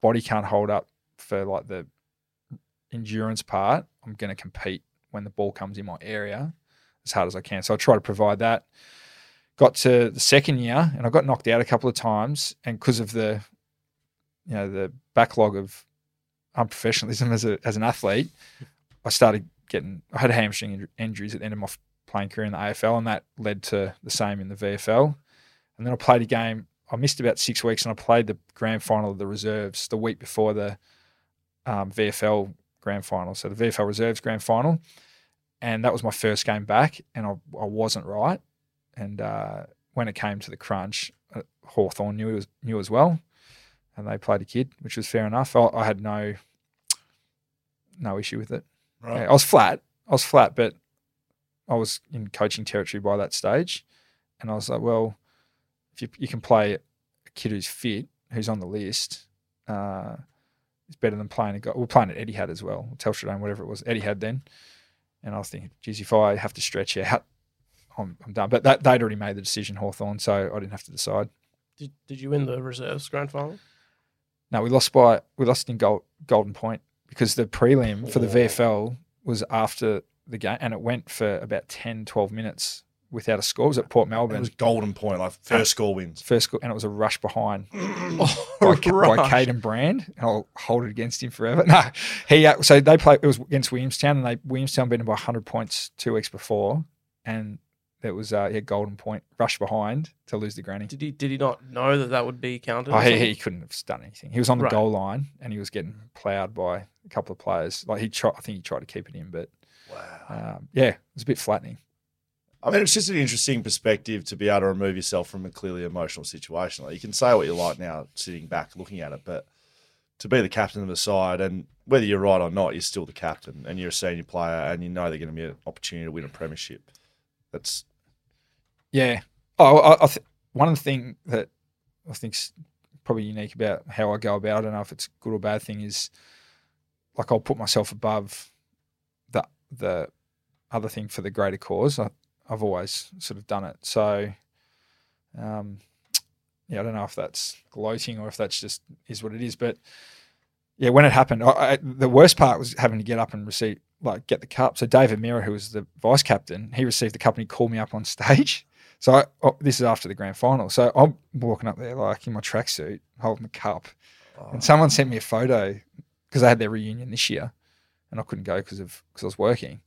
Body can't hold up for like the endurance part, I'm going to compete when the ball comes in my area as hard as I can. So I try to provide that. Got to the second year and I got knocked out a couple of times, and because of the, you know, the backlog of unprofessionalism as a as an athlete, I started getting. I had hamstring inju- injuries at the end of my playing career in the AFL, and that led to the same in the VFL. And then I played a game. I missed about six weeks, and I played the grand final of the reserves the week before the um, VFL grand final. So the VFL reserves grand final, and that was my first game back, and I, I wasn't right. And uh, when it came to the crunch, uh, Hawthorn knew was knew as well, and they played a kid, which was fair enough. I, I had no no issue with it. Right. Yeah, I was flat. I was flat, but I was in coaching territory by that stage, and I was like, well, if you you can play a kid who's fit, who's on the list, uh, it's better than playing a guy. We're playing at Etihad as well, Telstra Dome, whatever it was, Etihad then. And I was thinking, geez, if I have to stretch out, I'm, I'm done. But that, they'd already made the decision, Hawthorn, so I didn't have to decide. Did, did you win the reserves grand final? No, we lost by we lost in gold, Golden Point because the prelim for the VFL was after the game, and it went for about 10, 12 minutes without a score. It was at Port Melbourne. It was golden point, like first score wins. First score, and it was a rush behind Oh, by, Ca- by. Kaiden Brand, and I'll hold it against him forever. No, he uh, so they played. It was against Williamstown, and they Williamstown beat them by 100 points two weeks before, and it was uh, yeah, Golden Point rush behind to lose the granny. Did he did he not know that that would be counted? Oh, he, he couldn't have done anything. He was on the Right. goal line and he was getting ploughed by a couple of players. Like he tried, I think he tried to keep it in, but um, yeah, it was a bit flattening. I mean, it's just an interesting perspective to be able to remove yourself from a clearly emotional situation. Like you can say what you like now, sitting back looking at it, but to be the captain of the side, and whether you're right or not, you're still the captain, and you're a senior player, and you know they're going to be an opportunity to win a premiership. That's Yeah. Oh, I, I th- one thing that I think's probably unique about how I go about. it, I don't know if it's a good or bad thing. Is like I'll put myself above the the other thing for the greater cause. I, I've always sort of done it. So, um, yeah, I don't know if that's gloating or if that's just is what it is. But yeah, when it happened, I, I, the worst part was having to get up and receive like get the cup. So David Mirra, who was the vice captain, he received the cup and he called me up on stage. So I, oh, this is after the grand final. So I'm walking up there like in my tracksuit, holding the cup, and someone sent me a photo because they had their reunion this year, and I couldn't go because of because I was working,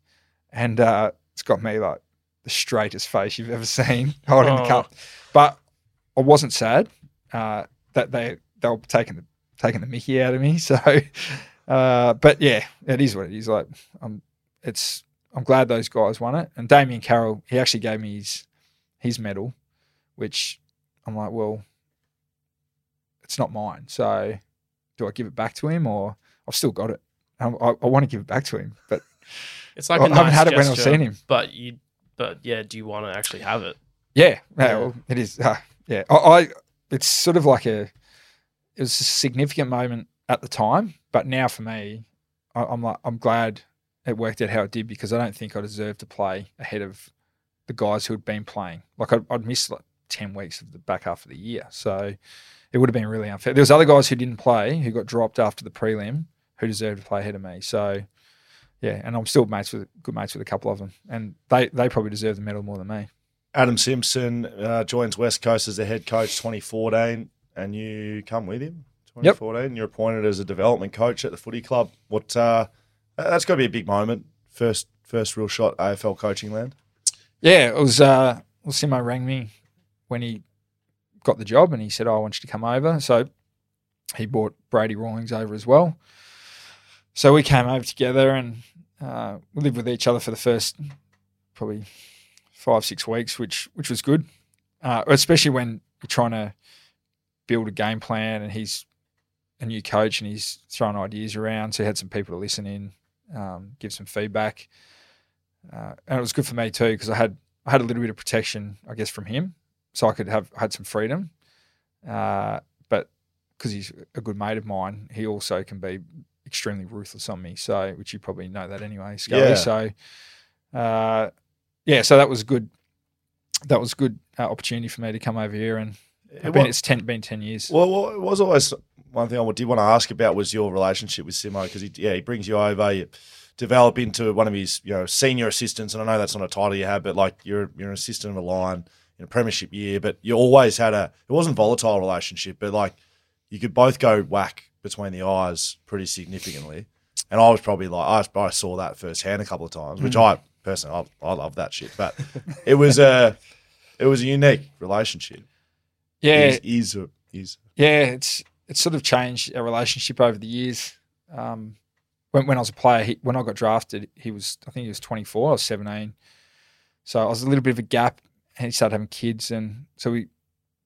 and uh, it's got me like the straightest face you've ever seen holding the Oh. cup, but I wasn't sad uh, that they they were taking the taking the Mickey out of me. So, uh, but yeah, it is what it is. Like I'm, it's I'm glad those guys won it, and Damien Carroll he actually gave me his his medal, which I'm like, well, it's not mine. So, do I give it back to him or I've still got it? I, I, I want to give it back to him, but It's like I a haven't nice had it when I've gesture, seen him. But you, but yeah, do you want to actually have it? yeah, yeah, Yeah. well, it is. Uh, yeah, I, I, it's sort of like a, it was a significant moment at the time, but now for me, I, I'm like, I'm glad it worked out how it did because I don't think I deserved to play ahead of the guys who had been playing. Like I'd, I'd missed like ten weeks of the back half of the year, so it would have been really unfair. There was other guys who didn't play who got dropped after the prelim who deserved to play ahead of me. So yeah, and I'm still mates with good mates with a couple of them, and they they probably deserve the medal more than me. Adam Simpson uh, joins West Coast as the head coach 2014, and you come with him. Yep. 2014, you're appointed as a development coach at the Footy Club. What? Uh, that's got to be a big moment. First, first real shot AFL coaching land. Yeah, it was. Uh, well, Simo rang me when he got the job, and he said, oh, "I want you to come over." So he brought Brady Rawlings over as well. So we came over together, and uh, we lived with each other for the first probably five six weeks, which which was good, uh, especially when you're trying to build a game plan, and he's a new coach, and he's throwing ideas around. So he had some people to listen in, um, give some feedback, uh, and it was good for me too because I had I had a little bit of protection, I guess, from him, so I could have had some freedom. Uh, but because he's a good mate of mine, he also can be extremely ruthless on me. So, which you probably know that anyway, Scully. Yeah. So, uh, yeah, so that was good. That was good uh, opportunity for me to come over here, and It been, wa- it's ten, been ten years. Well, well, it was always one thing I did want to ask about was your relationship with Simo because he, yeah, he brings you over, you develop into one of his, you know, senior assistants, and I know that's not a title you have, but like you're you're an assistant of a line in a premiership year, but you always had a it wasn't volatile relationship, but like you could both go whack between the eyes pretty significantly, and I was probably like I, I saw that firsthand a couple of times, which I personally I, I love that shit, but it was a it was a unique relationship. yeah, is is is yeah, it's it's sort of changed our relationship over the years. Um, when, when I was a player, he, when I got drafted, he was I think he was 24, I was 17, so I was a little bit of a gap, and he started having kids, and so we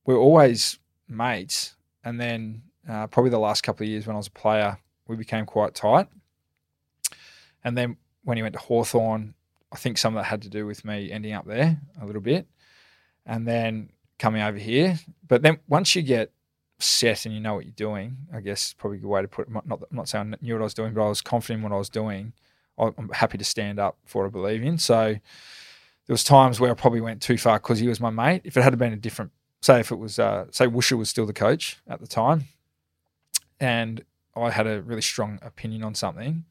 we were always mates. And then uh, probably the last couple of years when I was a player, we became quite tight. And then when he went to Hawthorn, I think some of that had to do with me ending up there a little bit, and then coming over here. But then once you get set and you know what you're doing, I guess probably a good way to put it. Not, I'm not saying I knew what I was doing, but I was confident in what I was doing. I'm happy to stand up for what I believe in. So there was times where I probably went too far because he was my mate. If it had been a different, say if it was, uh, say Woosha was still the coach at the time, and I had a really strong opinion on something,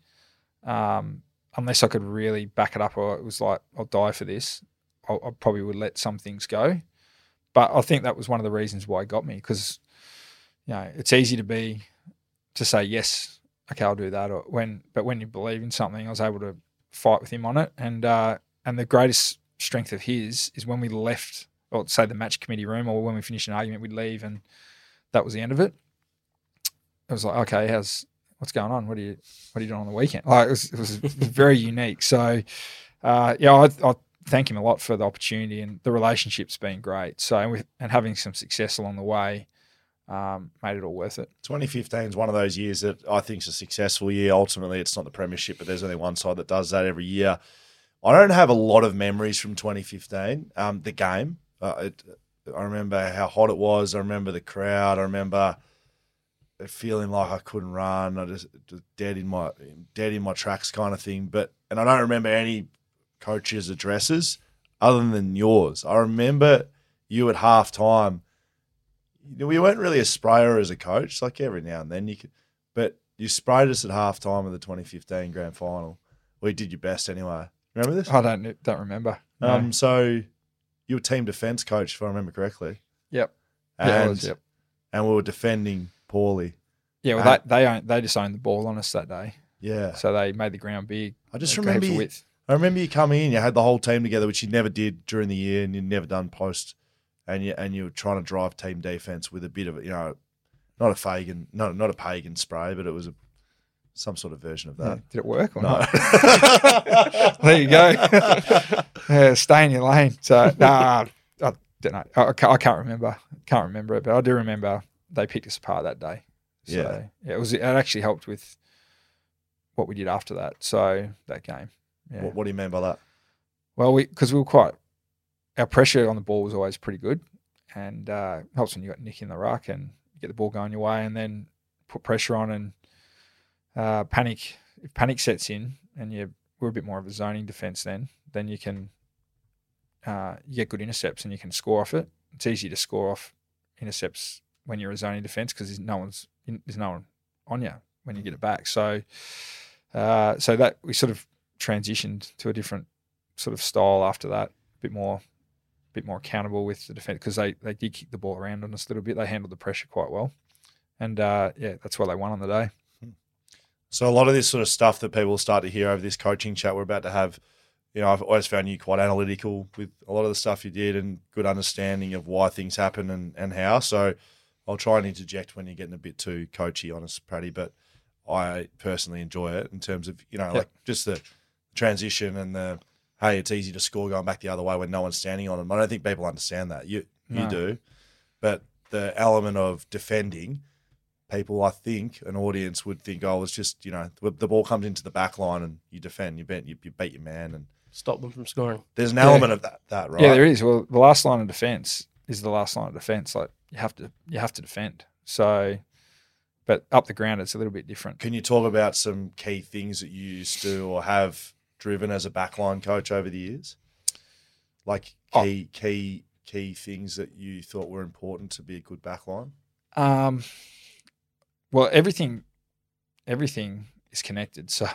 um, unless I could really back it up, or it was like I'll die for this, I, I probably would let some things go. But I think that was one of the reasons why it got me because you know it's easy to be to say yes, okay, I'll do that, or when but when you believe in something, I was able to fight with him on it, and uh, and the greatest strength of his is when we left, or say the match committee room, or when we finished an argument, we'd leave, and that was the end of it. It was like, okay, how's what's going on? What are you what are you doing on the weekend? Like it was it was very unique. So uh, yeah, I, I thank him a lot for the opportunity and the relationship's been great. So and, with, and having some success along the way um, made it all worth it. 2015 is one of those years that I think is a successful year. Ultimately, it's not the premiership, but there's only one side that does that every year. I don't have a lot of memories from 2015. Um, the game, uh, it, I remember how hot it was. I remember the crowd. I remember feeling like I couldn't run. I just, just dead in my dead in my tracks, kind of thing. But and I don't remember any coaches' addresses other than yours. I remember you at half time we weren't really a sprayer as a coach. Like every now and then you could, but you sprayed us at half time of the 2015 grand final. We did your best anyway. Remember this? I don't don't remember. No. Um, so you were team defense coach, if I remember correctly. yep. And, yeah, was, yep. and we were defending poorly. Yeah, well, they they owned, they just owned the ball on us that day, Yeah. so they made the ground big. I just remember you. I remember you coming in, you had the whole team together, which you never did during the year and you'd never done post. And you and you were trying to drive team defense with a bit of, you know, not a Fagan, not not a pagan spray, but it was a some sort of version of Yeah, that. Did it work or No. not? there you go. yeah, stay in your lane. So nah, I don't know. I, I I can't remember. Can't remember it, but I do remember they picked us apart that day. So, Yeah. yeah. It was. It actually helped with what we did after that. So that game. Yeah. What, what do you mean by that? Well, we because we were quite our pressure on the ball was always pretty good, and uh, helps when you got Nick in the ruck and get the ball going your way, and then put pressure on and uh, panic. If panic sets in, and you we're a bit more of a zoning defense, then then you can uh, you get good intercepts and you can score off it. It's easy to score off intercepts when you're a zoning defense because there's no one's there's no one on you when you get it back. So uh, so that we sort of transitioned to a different sort of style after that, a bit more, bit more accountable with the defense because they they did kick the ball around on us a little bit. They handled the pressure quite well, and uh, yeah, that's why they won on the day. So a lot of this sort of stuff that people start to hear over this coaching chat we're about to have, you know, I've always found you quite analytical with a lot of the stuff you did and good understanding of why things happen and, and how. So I'll try and interject when you're getting a bit too coachy honest, us, Pratty, but I personally enjoy it in terms of, you know, like just the transition and the hey, it's easy to score going back the other way when no one's standing on them. I don't think people understand that. You you No. do. But the element of defending, people, I think, an audience would think, oh, it's just you know the, ball comes into the back line and you defend, you beat you, you beat your man, and Stop them from scoring. there's an Yeah. element of that, that right? Yeah, there is. Well, the last line of defense is the last line of defense. Like you have to you have to defend. So, but up the ground, it's a little bit different. Can you talk about some key things that you used to or have driven as a backline coach over the years? Like Oh. key key key things that you thought were important to be a good backline? Um, well, everything, everything is connected. So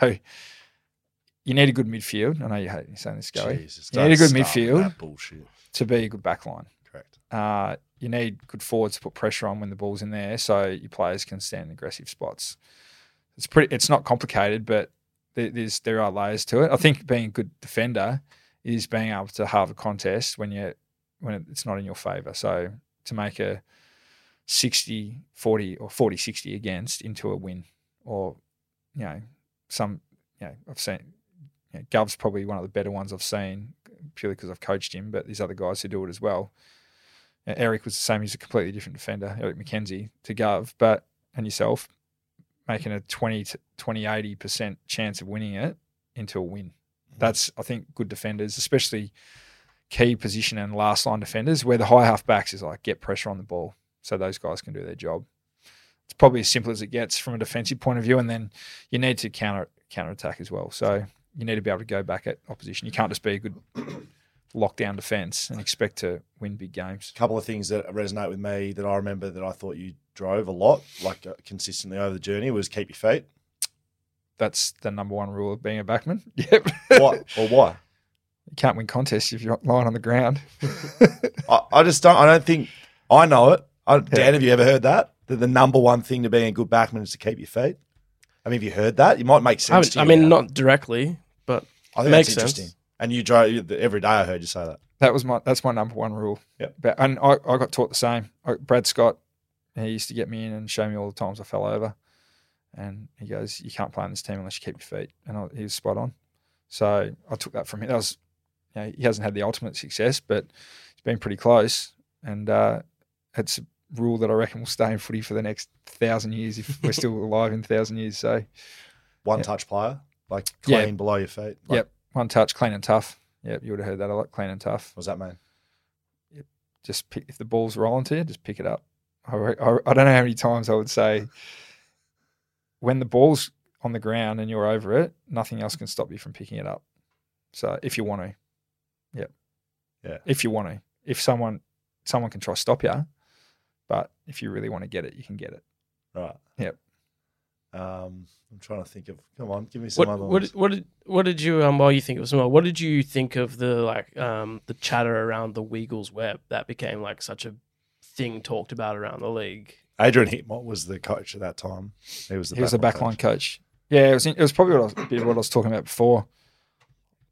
you need a good midfield. I know you hate me saying this, Gary. Jesus, You need a good midfield. bullshit. To be a good backline, Correct. uh, you need good forwards to put pressure on when the ball's in there, so your players can stand in aggressive spots. It's pretty. It's not complicated, but there, there's there are layers to it. I think being a good defender is being able to have a contest when you when it's not in your favour. So to make a 60 40 or 40 60 against into a win or you know some you know I've seen you know, Gov's probably one of the better ones I've seen purely because I've coached him but there's other guys who do it as well Eric was the same he's a completely different defender Eric McKenzie to Gov but and yourself making a 20 to 20 80% chance of winning it into a win mm-hmm. that's I think good defenders especially key position and last line defenders where the high half backs is like get pressure on the ball so those guys can do their job. It's probably as simple as it gets from a defensive point of view, and then you need to counter counter attack as well. So you need to be able to go back at opposition. You can't just be a good lockdown defense and expect to win big games. A couple of things that resonate with me that I remember that I thought you drove a lot, like uh, consistently over the journey, was keep your feet. That's the number one rule of being a backman. Yep. What or why? You can't win contests if you're lying on the ground. I, I just don't. I don't think I know it. I, Dan, have you ever heard that? That the number one thing to being a good backman is to keep your feet. I mean, have you heard that? It might make sense. haven't- to I you mean, now. not directly, but I think it makes that's sense. interesting. And you drove every day. I heard you say that. That was my that's my number one rule. Yep. But, and I, I got taught the same. I, Brad Scott, he used to get me in and show me all the times I fell over, and he goes, "You can't play in this team unless you keep your feet." And I, he was spot on. So I took that from him. That was, you know, he hasn't had the ultimate success, but he's been pretty close, and uh, it's a rule that I reckon will stay in footy for the next thousand years if we're still alive in thousand years. So One Yep. touch player, like Yeah. clean below your feet. Like, yep, one touch, clean and tough. Yep, you would have heard that a lot, clean and tough. What does that mean? just pick, if the ball's rolling to you, just pick it up. I, I, I don't know how many times I would say when the ball's on the ground and you're over it, nothing else can stop you from picking it up. So if you want to, yep, Yeah. If you want to, if someone someone can try stop you, but if you really want to get it, you can get it. Right. Yep. Um, I'm trying to think of. Come on, give me some what other what ones. what did what did you um while you think of some more, what did you think of the like um the chatter around the Weagles web that became like such a thing talked about around the league? Adrian Hickmott was the coach at that time. He was the he was the backline backline coach. Yeah, it was. It was probably what I was, a bit of what I was talking about before.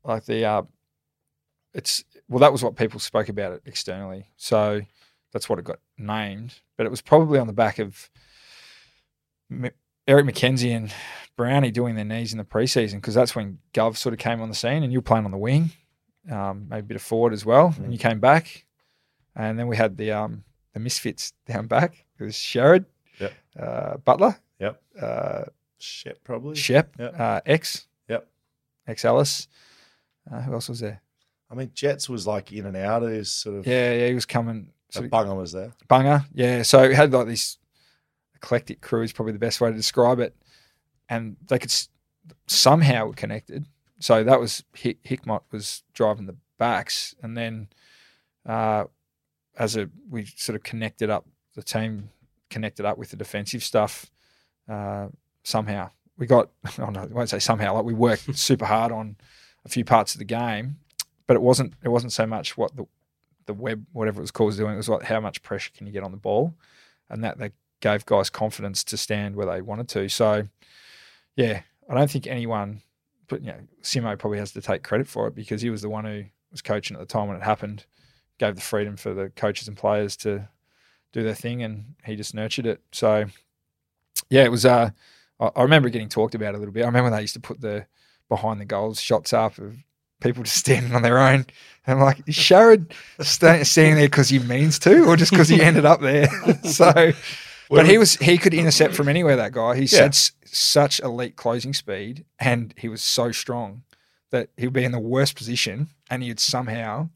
Like the, uh, it's well, that was what people spoke about it externally. So that's what it got named. But it was probably on the back of M- Eric McKenzie and Brownie doing their knees in the preseason because that's when Gov sort of came on the scene and you were playing on the wing, um, maybe a bit of forward as well, and you came back, and then we had the um, the misfits down back. It was Sharrod, Yep. uh, Butler, Yep. uh, Shep probably. Shep, Yep. uh, X, Yep. X Ellis. Uh, who else was there? I mean, Jets was like in and out. He was sort of. Yeah, yeah, he was coming. So of, Bunga was there. Bunger, yeah. So it had like this eclectic crew is probably the best way to describe it, and they could s- somehow were connected. So that was Hick, Hickmott was driving the backs, and then uh, as a we sort of connected up the team, connected up with the defensive stuff. Uh, somehow we got. Oh no, I won't say somehow. Like we worked super hard on a few parts of the game, but it wasn't. It wasn't so much what the the web, whatever it was called, was doing. It was like how much pressure can you get on the ball, and that they gave guys confidence to stand where they wanted to. So, yeah, I don't think anyone, but you know, Simo probably has to take credit for it because he was the one who was coaching at the time when it happened, gave the freedom for the coaches and players to do their thing, and he just nurtured it. So, yeah, it was. Uh, I, remember getting talked about a little bit. I remember they used to put the behind the goals shots up of people just standing on their own. And I'm like, is sta- standing there because he means to, or just because he ended up there? so, but he was he could intercept from anywhere. That guy, he Yeah. had such elite closing speed, and he was so strong that he'd be in the worst position, and he'd somehow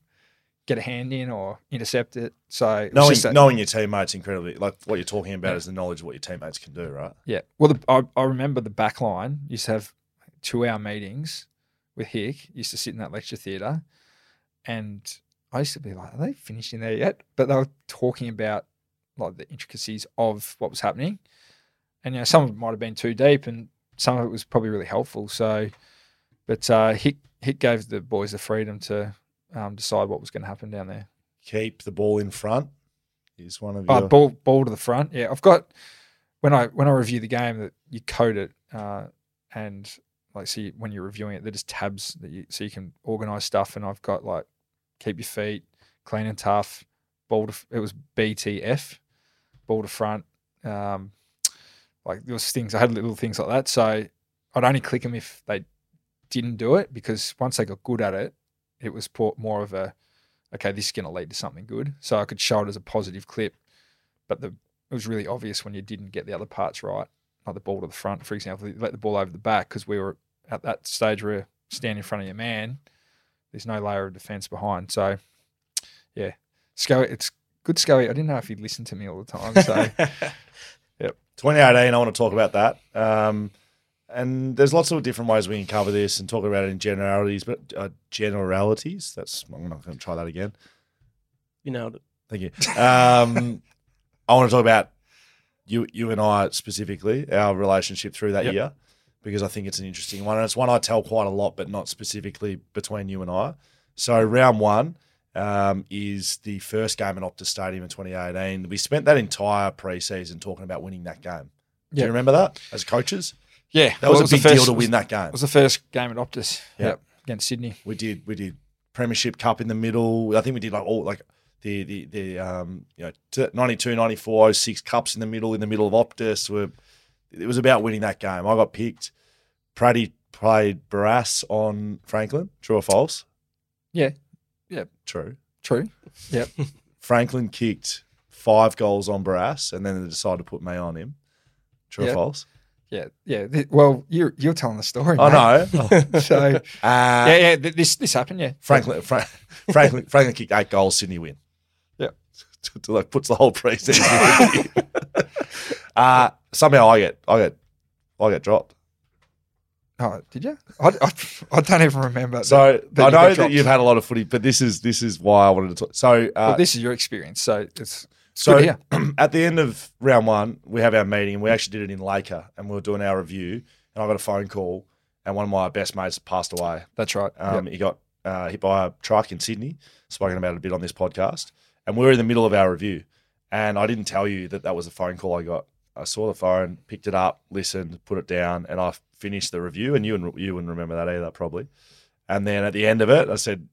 get a hand in or intercept it. So it knowing that- knowing your teammates incredibly like what you're talking about is the knowledge of what your teammates can do, right? Yeah. Well, the, I, I remember the back line used to have two hour meetings with Hick, used to sit in that lecture theatre. And I used to be like, are they finished in there yet? But they were talking about like the intricacies of what was happening. And, you know, some of it might have been too deep and some of it was probably really helpful. So, but uh, Hick, Hick gave the boys the freedom to um, decide what was going to happen down there. Keep the ball in front is one of Oh, your ball ball to the front. Yeah, I've got when I when I review the game that you code it uh, and like see when you're reviewing it, they're just tabs that you so you can organize stuff. And I've got like keep your feet clean and tough. Ball to it was BTF, ball to front. Um, like there was things I had little things like that. So I'd only click them if they didn't do it because once they got good at it, it was more of a okay, this is going to lead to something good. So I could show it as a positive clip, but the it was really obvious when you didn't get the other parts right, like the ball to the front, for example. You let the ball over the back because we were at that stage where you stand in front of your man. There's no layer of defense behind. So, yeah, it's good Scully. I didn't know if he'd listen to me all the time. So, yep. 2018, I want to talk about that. Um, and there's lots of different ways we can cover this and talk about it in generalities, but uh, generalities. That's I'm not going to try that again. You nailed it. Thank you. Um, I want to talk about you, you and I specifically, our relationship through that Yep. year, because I think it's an interesting one, and it's one I tell quite a lot, but not specifically between you and I. So round one um, is the first game at Optus Stadium in 2018. We spent that entire preseason talking about winning that game. Do Yeah. you remember that as coaches? yeah, That was well, a big the deal to was- win that game. It was the first game at Optus. Yeah. Yep, against Sydney. We did we did Premiership Cup in the middle. I think we did like all like the the the um you know t- 92, 94, 06 cups in the middle in the middle of Optus. Were it was about winning that game. I got picked. Pratty played Barrass on Franklin. True or false? Yeah, True. true. Yep. Franklin kicked five goals on Barrass, and then they decided to put me on him. True Yeah. or false? yeah, yeah. Well, you're you're telling the story. I mate. no. so Uh, yeah, yeah. This this happened. Yeah, Franklin, Fra- Franklin, Franklin kicked eight goals. Sydney win. Yeah. To, to, like puts the whole preseason. uh, somehow I get, I get, I get dropped. Oh, did you? I, I, I don't even remember. So that I know that you've had a lot of footy, but this is this is why I wanted to talk. So, uh, well, this is your experience, so it's, it's so at the end of round one, we have our meeting. We actually did it in Laker, and we were doing our review. And I got a phone call, and one of my best mates passed away. That's right. Um, Yep. He got uh, hit by a truck in Sydney. Spoken about it a bit on this podcast, and we were in the middle of our review. And I didn't tell you that that was a phone call I got. I saw the phone, picked it up, listened, put it down, and I finished the review. And you and you wouldn't remember that either, probably. And then at the end of it, I said,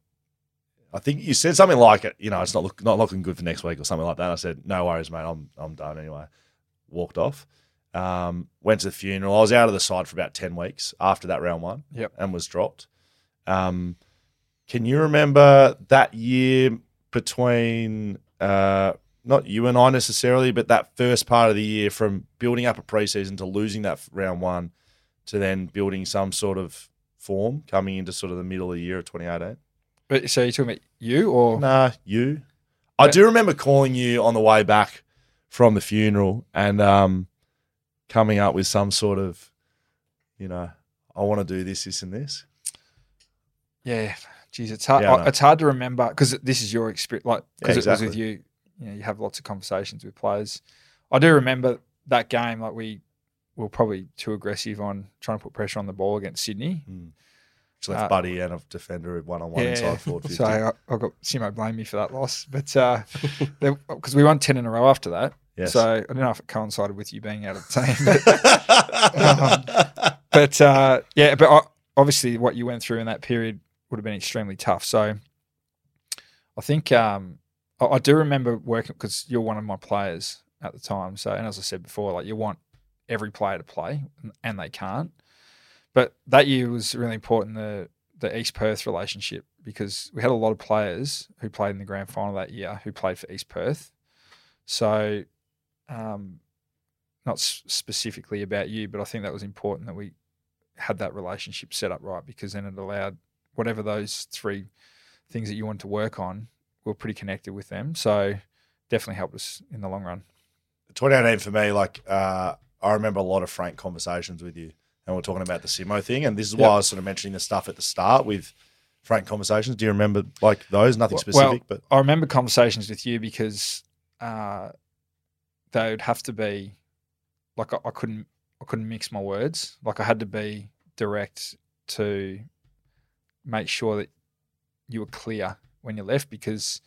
I think you said something like it. You know, it's not look, not looking good for next week or something like that. And I said, no worries, mate. I'm I'm done anyway. Walked off. Um, went to the funeral. I was out of the side for about ten weeks after that round one. Yep. And was dropped. Um, can you remember that year between uh, not you and I necessarily, but that first part of the year from building up a preseason to losing that round one to then building some sort of form coming into sort of the middle of the year of 2018? But, so you're talking about you or Nah, you. I do remember calling you on the way back from the funeral and um, coming up with some sort of, you know, I want to do this, this, and this. yeah? Geez, it's hard. Yeah, I it's hard to remember because this is your experience. Like because Yeah, it was with you. You know, you have lots of conversations with players. I do remember that game. Like we were probably too aggressive on trying to put pressure on the ball against Sydney. Which left Uh, Buddy and a defender one on one inside forward 50. So I, I got Simo blame me for that loss, but because we won ten in a row after that. Yes. So I don't know if it coincided with you being out of the team, but, um, but uh, yeah, but obviously what you went through in that period would have been extremely tough. So I think um, I, I do remember working because you're one of my players at the time. So and as I said before, like you want every player to play, and- they can't. But that year was really important. The the East Perth relationship because we had a lot of players who played in the grand final that year who played for East Perth. So, um, not specifically about you, but I think that was important that we had that relationship set up right because then it allowed whatever those three things that you wanted to work on, we are pretty connected with them. So, definitely helped us in the long run. 2018 for me, like uh, I remember a lot of frank conversations with you, and we're talking about the Simo thing, and this is why Yep. I was sort of mentioning the stuff at the start with frank conversations. Do you remember like those? Nothing specific, well, but I remember conversations with you because uh, they would have to be like I, I couldn't I couldn't mix my words. Like I had to be direct to make sure that you were clear when you left because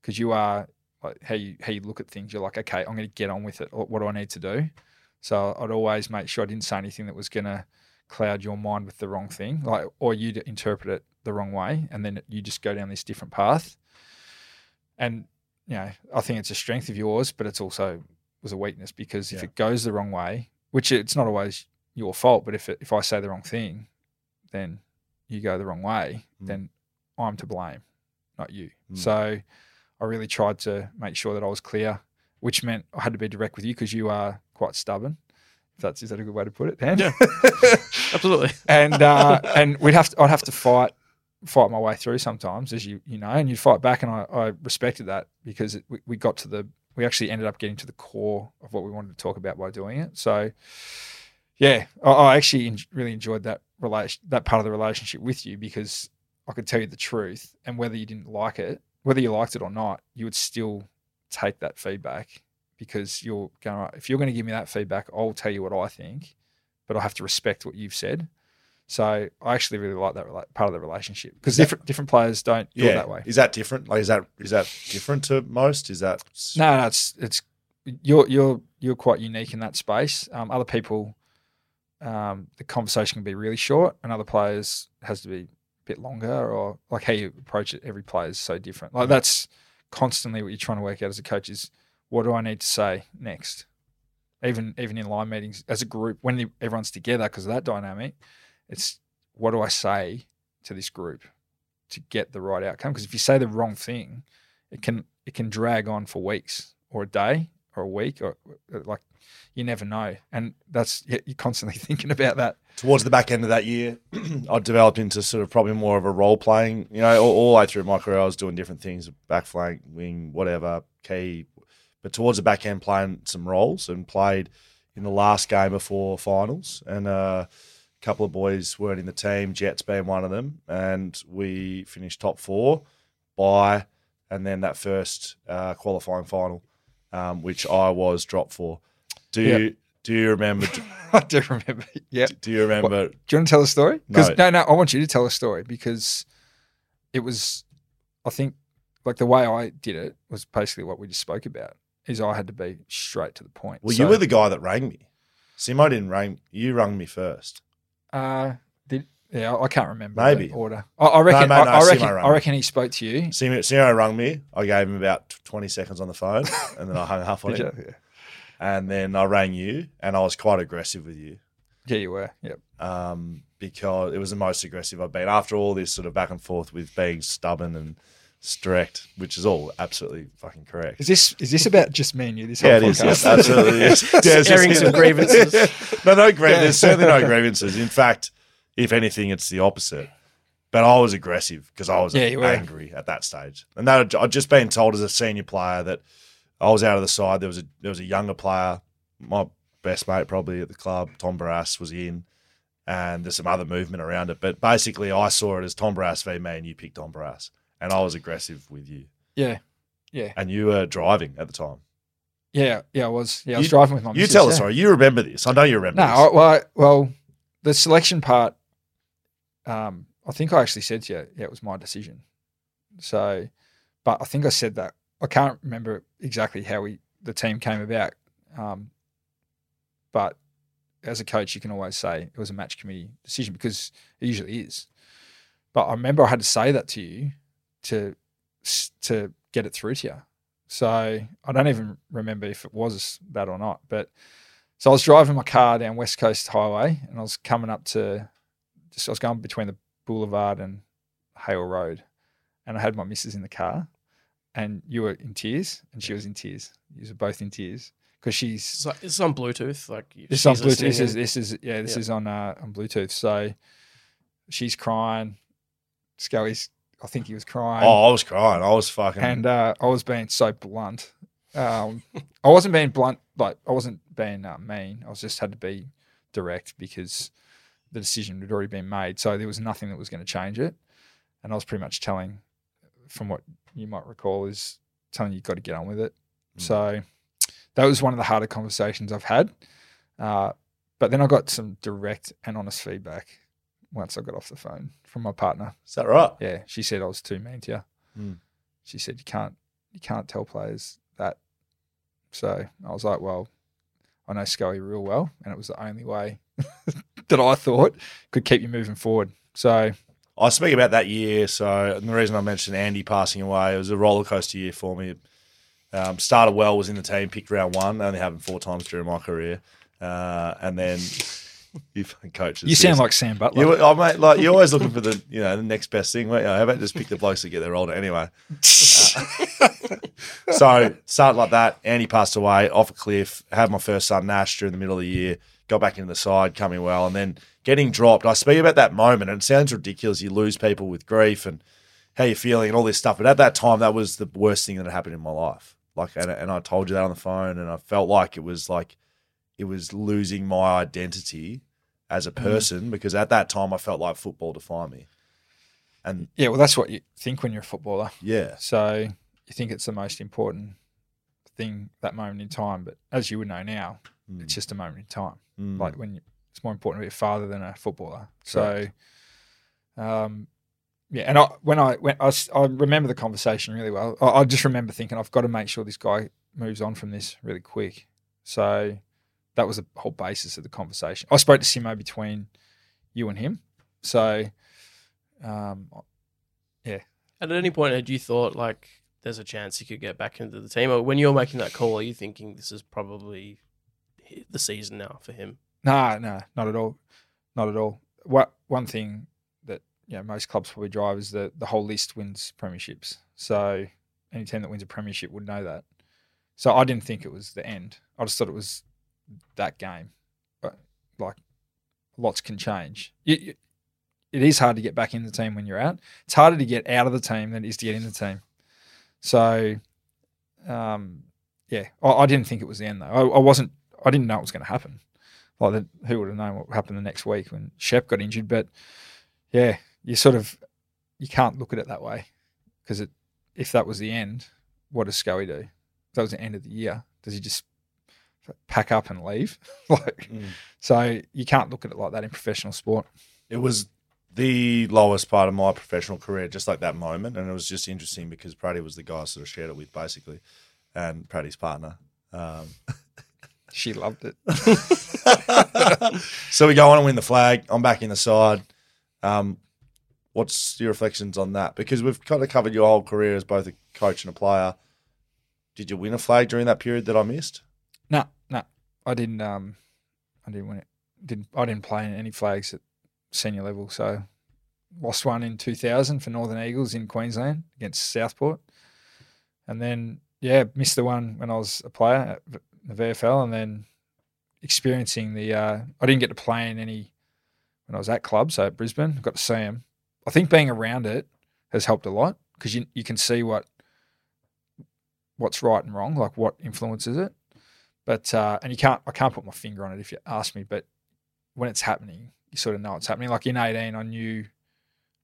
because you are like how you how you look at things. You're like, okay, I'm going to get on with it. What do I need to do? So I'd always make sure I didn't say anything that was going to cloud your mind with the wrong thing, like or you'd interpret it the wrong way, and then you just go down this different path. And you know, I think it's a strength of yours, but it's also was a weakness because if Yeah. it goes the wrong way, which it's not always your fault, but if it, if I say the wrong thing, then you go the wrong way, Mm. then I'm to blame, not you. Mm. So I really tried to make sure that I was clear, which meant I had to be direct with you because you are quite stubborn. If that's is that a good way to put it, Dan? Yeah. Absolutely. and uh, and we'd have to, I'd have to fight fight my way through sometimes, as you you know, and you'd fight back, and I, I respected that because it, we, we got to the we actually ended up getting to the core of what we wanted to talk about by doing it. So yeah, I, I actually en- really enjoyed that relation that part of the relationship with you because I could tell you the truth, and whether you didn't like it, whether you liked it or not, you would still take that feedback because you're going. "Right, If you're going to give me that feedback, I'll tell you what I think, but I have to respect what you've said. So I actually really like that part of the relationship because different different players don't do it yeah, that way. is that different? Like, is that is that different to most? Is that No, no, it's it's you're you're you're quite unique in that space. Um, other people, um, the conversation can be really short, and other players has to be a bit longer, or like how you approach it. Every player is so different. Like that's constantly what you're trying to work out as a coach is what do I need to say next. Even even in line meetings as a group when everyone's together because of that dynamic, it's what do I say to this group to get the right outcome? Because if you say the wrong thing, it can it can drag on for weeks or a day or a week or uh, like you never know and that's you're constantly thinking about that towards the back end of that year, I developed into sort of probably more of a role playing. You know, all, all the way through my career, I was doing different things, back flank, wing, whatever, key. But towards the back end, playing some roles and played in the last game before finals. And uh, a couple of boys weren't in the team, Jets being one of them. And we finished top four by, and then that first uh, qualifying final, um, which I was dropped for. Do Yeah. you do you remember? i do remember yeah Do you remember? do you want to tell a story because No. no. no i want you to tell a story because it was i think like the way i did it was basically what we just spoke about is i had to be straight to the point Well, So, you were the guy that rang me. Simo didn't ring. You rang me first. uh did yeah i can't remember Maybe. the order i, I reckon mate, no, I, I reckon i reckon he spoke to you Simo, Simo rang me. I gave him about twenty seconds on the phone, and then I hung up on him. Yeah. And then I rang you, and I was quite aggressive with you yeah you were yep um, because it was the most aggressive I've been after all this sort of back and forth with being stubborn and strict, which is all absolutely fucking correct. Is this is this about just me and you? This Yeah, whole it is. Yes, absolutely. Yes. Yeah, Airing some grievances. no, no, gra- there's certainly no grievances. In fact, if anything, it's the opposite. But I was aggressive because I was Yeah, angry at that stage, and that I'd just been told as a senior player that I was out of the side. There was a there was a younger player, my best mate probably at the club, Tom Barrass was in, and there's some other movement around it. But basically, I saw it as Tom Barrass v me, and you picked Tom Barrass, and I was aggressive with you, Yeah, yeah, and you were driving at the time. yeah, yeah. I was. Yeah, I was You- driving with my. You missus, tell the yeah. story. You remember this? I know you remember. No, this. I, well, I- well, the selection part. Um, I think I actually said to you, yeah, it was my decision. So, but I think I said that. I can't remember exactly how we the team came about. Um, but as a coach, you can always say it was a match committee decision because it usually is. But I remember I had to say that to you to to get it through to you. So I don't even remember if it was that or not. But so I was driving my car down West Coast Highway and I was coming up to just I was going between the Boulevard and Hale Road, and I had my missus in the car, and you were in tears, and she was in tears. You were both in tears because she's It's, like, it's on Bluetooth. Like this is on Bluetooth. This is this is yeah. This Yeah. is on uh, on Bluetooth. So she's crying. Scully's. I think he was crying. Oh, I was crying. I was fucking. and uh, I was being so blunt. Um, I wasn't being blunt, like I wasn't being uh, mean. I was just had to be direct because the decision had already been made. So there was nothing that was going to change it. And I was pretty much telling, from what you might recall, is telling you've got to get on with it. So that was one of the harder conversations I've had. Uh, but then I got some direct and honest feedback once I got off the phone from my partner. is that right? Yeah, she said I was too mean to you. Mm. She said you can't you can't tell players that. So I was like, well, I know Scully real well, and it was the only way that I thought could keep you moving forward. So I speak about that year. So and the reason I mentioned Andy passing away, it was a roller coaster year for me. Um, started well, was in the team, picked round one. Only happened four times during my career, uh, and then you fucking coaches. you sound like Sam Butler. You, oh, mate, like you're always looking for the you know the next best thing. you? How about just pick the blokes that get there older anyway? Uh, so started like that. Andy passed away off a cliff. Had my first son Nash during the middle of the year. Got back into the side, coming well, and then getting dropped. I speak about that moment, and it sounds ridiculous. You lose people with grief and how you're feeling and all this stuff. But at that time, that was the worst thing that had happened in my life. Like, and, and I told you that on the phone, and I felt like it was like it was losing my identity as a person because at that time I felt like football defined me. And yeah, well, that's what you think when you're a footballer. yeah, So you think it's the most important thing that moment in time, but as you would know now, Mm. it's just a moment in time. Mm. like when you, it's more important to be a father than a footballer. So, um, yeah, and I, when I when I, I remember the conversation really well. I, I just remember thinking I've got to make sure this guy moves on from this really quick. So that was the whole basis of the conversation. I spoke to Simo between you and him. So, um, yeah. And at any point, had you thought like there's a chance he could get back into the team, or when you're making that call, are you thinking this is probably the season now for him? No, no, not at all. Not at all. What one thing that you know, most clubs probably drive is that the whole list wins premierships. So any team that wins a premiership would know that. So I didn't think it was the end. I just thought it was that game. But like lots can change. It is hard to get back in the team when you're out. It's harder to get out of the team than it is to get in the team. So, um, yeah, I, I didn't think it was the end though. I, I wasn't. I didn't know it was going to happen. Like, that, who would have known what happened the next week when Shep got injured? But yeah, you sort of you can't look at it that way because if that was the end, what does Scully do? If that was the end of the year, does he just pack up and leave? like, Mm. so you can't look at it like that in professional sport. it was the lowest part of my professional career, just like that moment, and it was just interesting because Pratty was the guy I sort of shared it with, basically, and Pratty's partner. Um, She loved it. so we go on and win the flag. I'm back in the side. Um, what's your reflections on that? Because we've kind of covered your whole career as both a coach and a player. Did you win a flag during that period that I missed? I didn't. Um, I didn't win it. Didn't I didn't play in any flags at senior level. So lost one in 2000 for Northern Eagles in Queensland against Southport, and then yeah, missed the one when I was a player at the VFL, and then experiencing the. Uh, I didn't get to play in any when I was at club, so at Brisbane, got to see them. I think being around it has helped a lot because you you can see what what's right and wrong, like what influences it. But uh, and you can't I can't put my finger on it if you ask me, but when it's happening, you sort of know it's happening. Like in eighteen, I knew,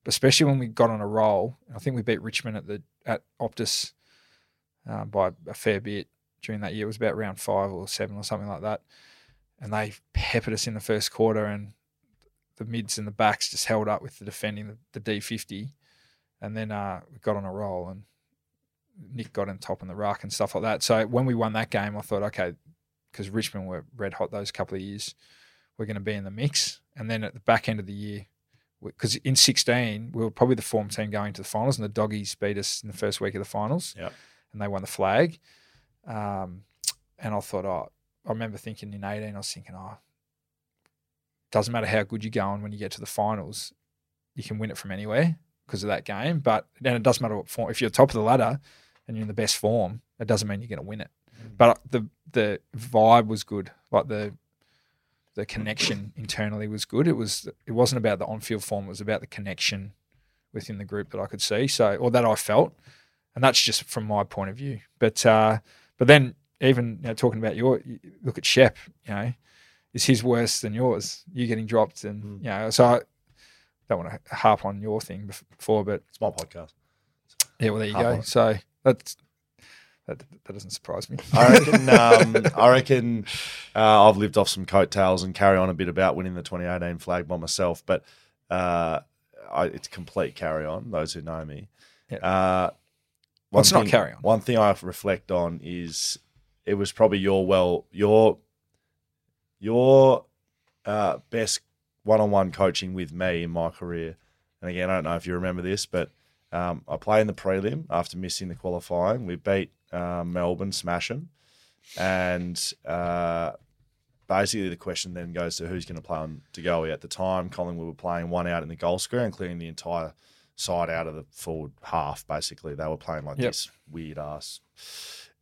especially when we got on a roll. I think we beat Richmond at the at Optus uh, by a fair bit during that year. It was about round five or seven or something like that, and they peppered us in the first quarter, and the mids and the backs just held up with the defending the, the D fifty, and then uh, we got on a roll and. Nick got on top in the ruck and stuff like that. So when we won that game, I thought, okay, because Richmond were red hot those couple of years, we're going to be in the mix. And then at the back end of the year, because in 16, we were probably the form team going to the finals, and the doggies beat us in the first week of the finals. Yep. And they won the flag. Um, and I thought, oh, I remember thinking in 18, I was thinking, oh, doesn't matter how good you're going when you get to the finals, you can win it from anywhere because of that game. But then it doesn't matter what form. If you're top of the ladder and you're in the best form, it doesn't mean you're going to win it. But the the vibe was good. Like the the connection internally was good. It was it wasn't about the on field form. It was about the connection within the group that I could see. So or that I felt, and that's just from my point of view. But uh, but then even you know, talking about your look at Shep, you know, is his worse than yours? You getting dropped, and you know, so I don't want to harp on your thing before, but It's my podcast. yeah, well there you Harp go. So that's that, that doesn't surprise me. I reckon. Um, I reckon. Uh, I've lived off some coattails and carry on a bit about winning the 2018 flag by myself, but uh, I, it's complete carry on. Those who know me. Yeah. Uh, Well, it's not carry on. One thing I reflect on is it was probably your well your your uh, best one-on-one coaching with me in my career. And again, I don't know if you remember this, but um, I play in the prelim after missing the qualifying. We beat um, Melbourne, smash 'em. and uh, basically the question then goes to who's going to play on De Goey. At the time, Collingwood were playing one out in the goal square and clearing the entire side out of the forward half. Basically, they were playing like Yep. this weird ass.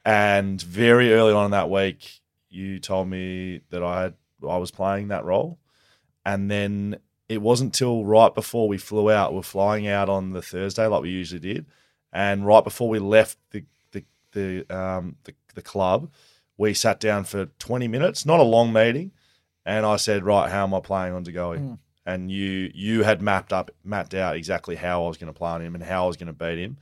And very early on in that week, you told me that I had I was playing that role, and then it wasn't till right before we flew out. We're flying out on the Thursday like we usually did, and right before we left the the um the, the club, we sat down for twenty minutes, not a long meeting, and I said, right, how am I playing on De Goey? And you you had mapped up mapped out exactly how I was going to play on him and how I was going to beat him,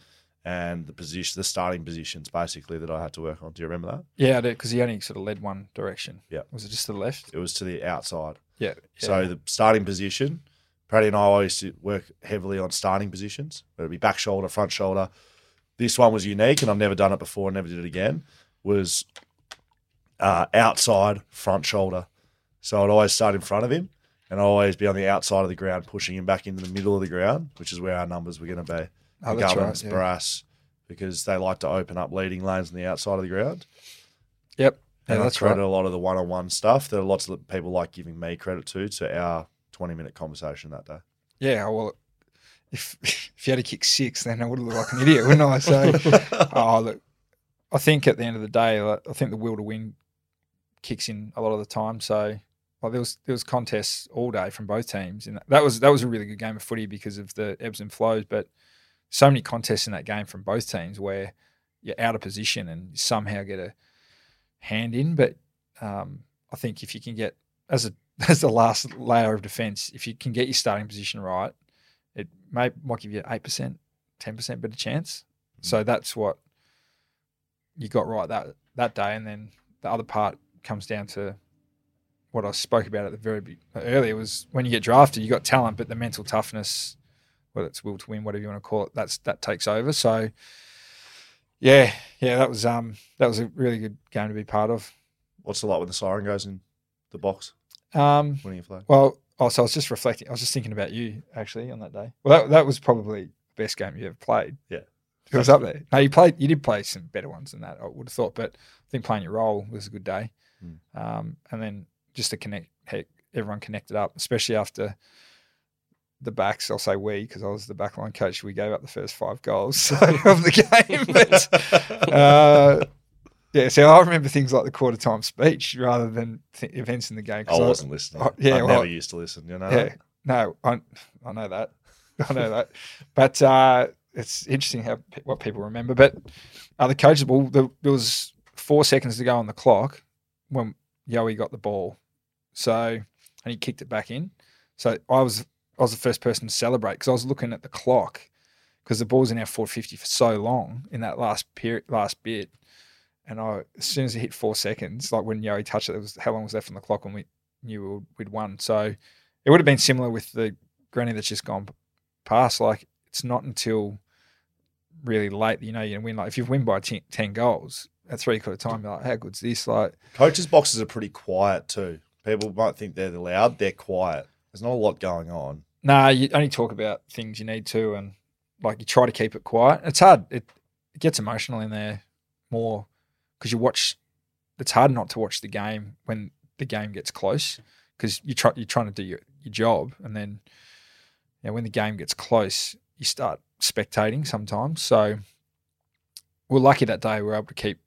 and the position, the starting positions basically that I had to work on. Do you remember that? Yeah, because he only sort of led one direction. Yeah. Was it just to the left? It was to the outside. Yeah. So yeah. the starting position, Paddy and I always work heavily on starting positions. Whether it be back shoulder, front shoulder. This one was unique, and I've never done it before. And never did it again. Was uh, outside front shoulder. So I'd always start in front of him, and I'd always be on the outside of the ground, pushing him back into the middle of the ground, which is where our numbers were going to be. Oh, Gubbins, right, yeah. Barrass, because they like to open up leading lanes on the outside of the ground. Yep. Yeah, And I that's credit right. a lot of the one-on-one stuff that lots of people like giving me credit to to our twenty-minute conversation that day. Yeah. Well, if if you had to kick six, then I would have looked like an idiot, wouldn't I? So, oh look, I think at the end of the day, like, I think the will to win kicks in a lot of the time. So, like there was there was contests all day from both teams, and that was that was a really good game of footy because of the ebbs and flows. But so many contests in that game from both teams where you're out of position and you somehow get a hand in. But um, I think if you can get as a as the last layer of defence, if you can get your starting position right, may might give you eight percent, ten percent better chance. So that's what you got right that that day, and then the other part comes down to what I spoke about at the very earlier was when you get drafted, you got talent, but the mental toughness, whether it's will to win, whatever you want to call it, that's that takes over. So yeah, yeah, that was um that was a really good game to be part of. What's it like when the siren goes in the box Um, winning a flag? well, oh, so I was just reflecting. I was just thinking about you actually on that day. Well, that, that was probably the best game you ever played. Yeah. It was up there. No, you played. You did play some better ones than that. I would have thought, but I think playing your role was a good day. Mm. Um, and then just to connect, heck, everyone connected up, especially after the backs. I'll say we because I was the backline coach. We gave up the first five goals so, of the game, but uh, yeah. So I remember things like the quarter time speech rather than th- events in the game. I wasn't listening. oh, yeah, I well- never used to listen. You know. yeah, no, I, I know that. I know that. But uh, it's interesting how what people remember. But uh, the coach, well, the, there was four seconds to go on the clock when Yowie got the ball. So, and he kicked it back in. So I was I was the first person to celebrate because I was looking at the clock because the ball's in our 450 for so long in that last period, last bit. And I, as soon as it hit four seconds, like when Yowie touched it, it was how long was left on the clock when we knew we'd won. So it would have been similar with the granny that's just gone past. Like it's not until really late that you know you're win. Like if you win by 10, 10 goals at three quarter time, you're like, how good's this? Like Coaches' boxes are pretty quiet too. People might think they're loud. They're quiet. There's not a lot going on. Nah, you only talk about things you need to, and like you try to keep it quiet. It's hard. It, it gets emotional in there more because you watch. It's hard not to watch the game when the game gets close because you try you're trying to do your, your job, and then you know, when the game gets close, you start spectating sometimes. So we're lucky that day we were able to keep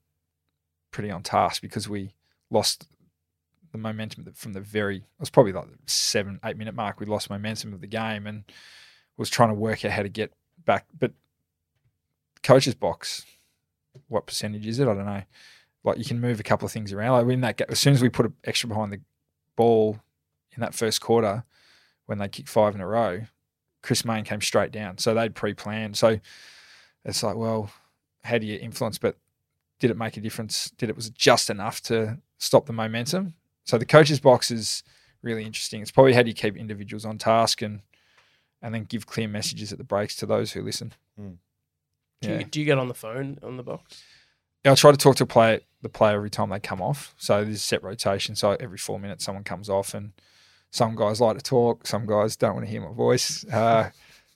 pretty on task because we lost the momentum from the very it was probably like the seven eight minute mark we lost momentum of the game and was trying to work out how to get back but coach's box what percentage is it? I don't know. Like you can move a couple of things around. Like in that as soon as we put an extra behind the ball in that first quarter when they kicked five in a row chris mayne came straight down. So they'd pre-planned. So it's like well how do you influence? But did it make a difference? Did it was just enough to stop the momentum? So the coach's box is really interesting. It's probably how do you keep individuals on task and and then give clear messages at the breaks to those who listen. Mm. Do, you, do you get on the phone on the box? Yeah, I try to talk to play, the player every time they come off. So there's a set rotation. So every four minutes someone comes off, and some guys like to talk. Some guys don't want to hear my voice. Uh,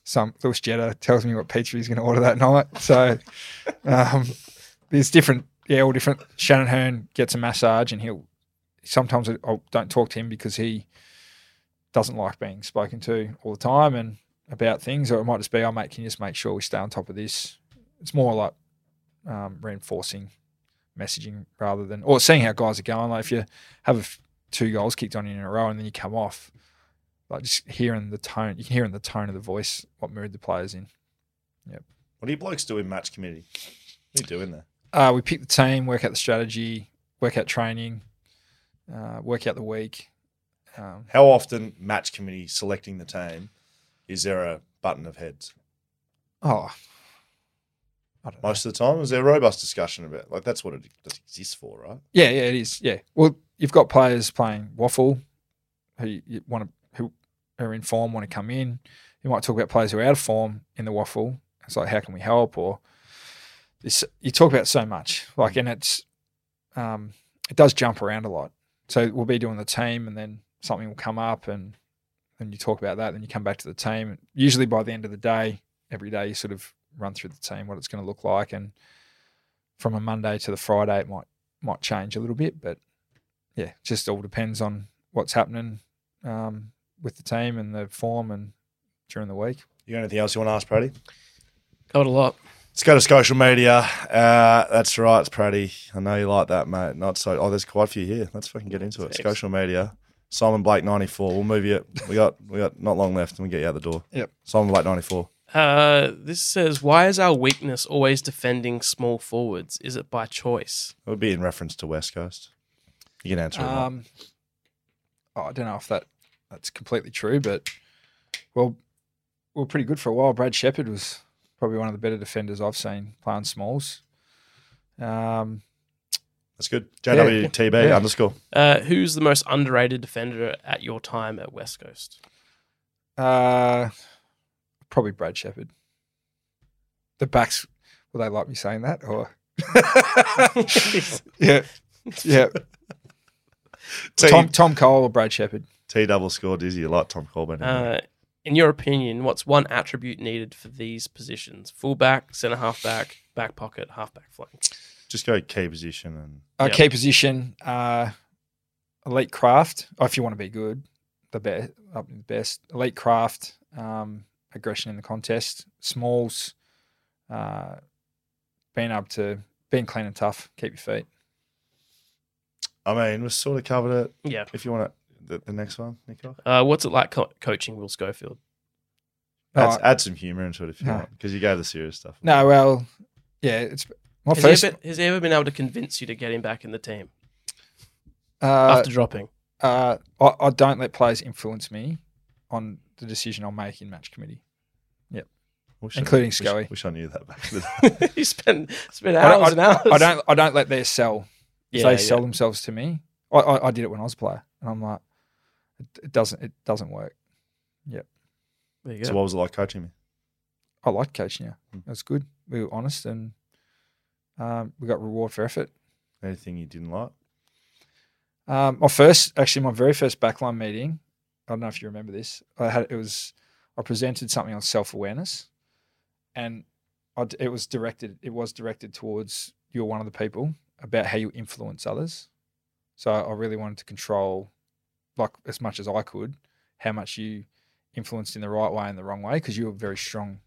some Lewis Jetta tells me what pizza he's going to order that night. So um, there's different, yeah, all different. Shannon Hurn gets a massage and he'll sometimes I don't talk to him because he doesn't like being spoken to all the time and about things, or it might just be, oh, mate, can you just make sure we stay on top of this? It's more like um, reinforcing messaging rather than, or seeing how guys are going. Like if you have two goals kicked on you in a row and then you come off, like just hearing the tone, you can hear in the tone of the voice what mood the player's in. Yep. What do you blokes do in match committee? What are you doing there? Uh, we pick the team, work out the strategy, work out training, uh, work out the week. Um, How often match committee selecting the team is there a button of heads? Oh, most of the time, is there a robust discussion about like that's what it exists for, right? Yeah, yeah, it is. Yeah. Well, you've got players playing waffle who you want to who are in form want to come in. You might talk about players who are out of form in the waffle. It's like how can we help or this. You talk about so much like, and it's um, it does jump around a lot. So we'll be doing the team, and then something will come up, and then you talk about that. Then you come back to the team. Usually by the end of the day, every day you sort of run through the team what it's going to look like, and from a Monday to the Friday, it might might change a little bit, but yeah, just all depends on what's happening um, with the team and the form and during the week. You got anything else you want to ask, Brady? Got a lot. Let's go to social media. Uh, that's right, it's Pratty. I know you like that, mate. Not so. Oh, there's quite a few here. Let's fucking get into it. Social media. Simon Blake ninety four. We'll move you. We got we got not long left, and we get you out the door. Yep. Simon Blake ninety four. Uh, this says, why is our weakness always defending small forwards? Is it by choice? It would be in reference to West Coast. You can answer it. Um, oh, I don't know if that that's completely true, but well, we are pretty good for a while. Brad Sheppard was probably one of the better defenders I've seen playing smalls. Um, That's good. JWTB yeah, yeah. underscore. Uh, who's the most underrated defender at your time at West Coast? Uh, probably Brad Sheppard. The backs, will they like me saying that? Or yeah, yeah. T- Tom Tom Cole or Brad Sheppard? T double score Dizzy. You like Tom Cole Uh, in your opinion, what's one attribute needed for these positions? Fullback, centre half back, back pocket, half back flank. Just go key position and uh, yep. key position. Uh, elite craft. Oh, if you want to be good, the best, up the best. Elite craft, um, aggression in the contest, smalls, uh, being able to being clean and tough, keep your feet. I mean, we've sort of covered it. Yeah. If you want to the, the next one, Nico? Uh, what's it like co- coaching Will Schofield? Add, add some humor into it if you no. want, because you gave the serious stuff. No, well, yeah, it's my has first. He ever, has he ever been able to convince you to get him back in the team uh, after dropping? Uh, I, I, don't let players influence me on the decision I'll make in match committee. Yep, wish including I, Scully. Wish, wish, I knew that back. then. you spent spent hours I, and hours. I don't. I don't let their sell. Yeah, they yeah. sell themselves to me. I, I, did it when I was a player, and I'm like, it, doesn't it doesn't work. Yep. So what was it like coaching me? I liked coaching you. Mm. It was good. We were honest and um, we got reward for effort. Anything you didn't like? Um, my first, actually, my very first backline meeting. I don't know if you remember this. I had it was I presented something on self awareness, and I, it was directed. It was directed towards you're one of the people about how you influence others. So I really wanted to control like as much as I could, how much you influenced in the right way and the wrong way because you have very strong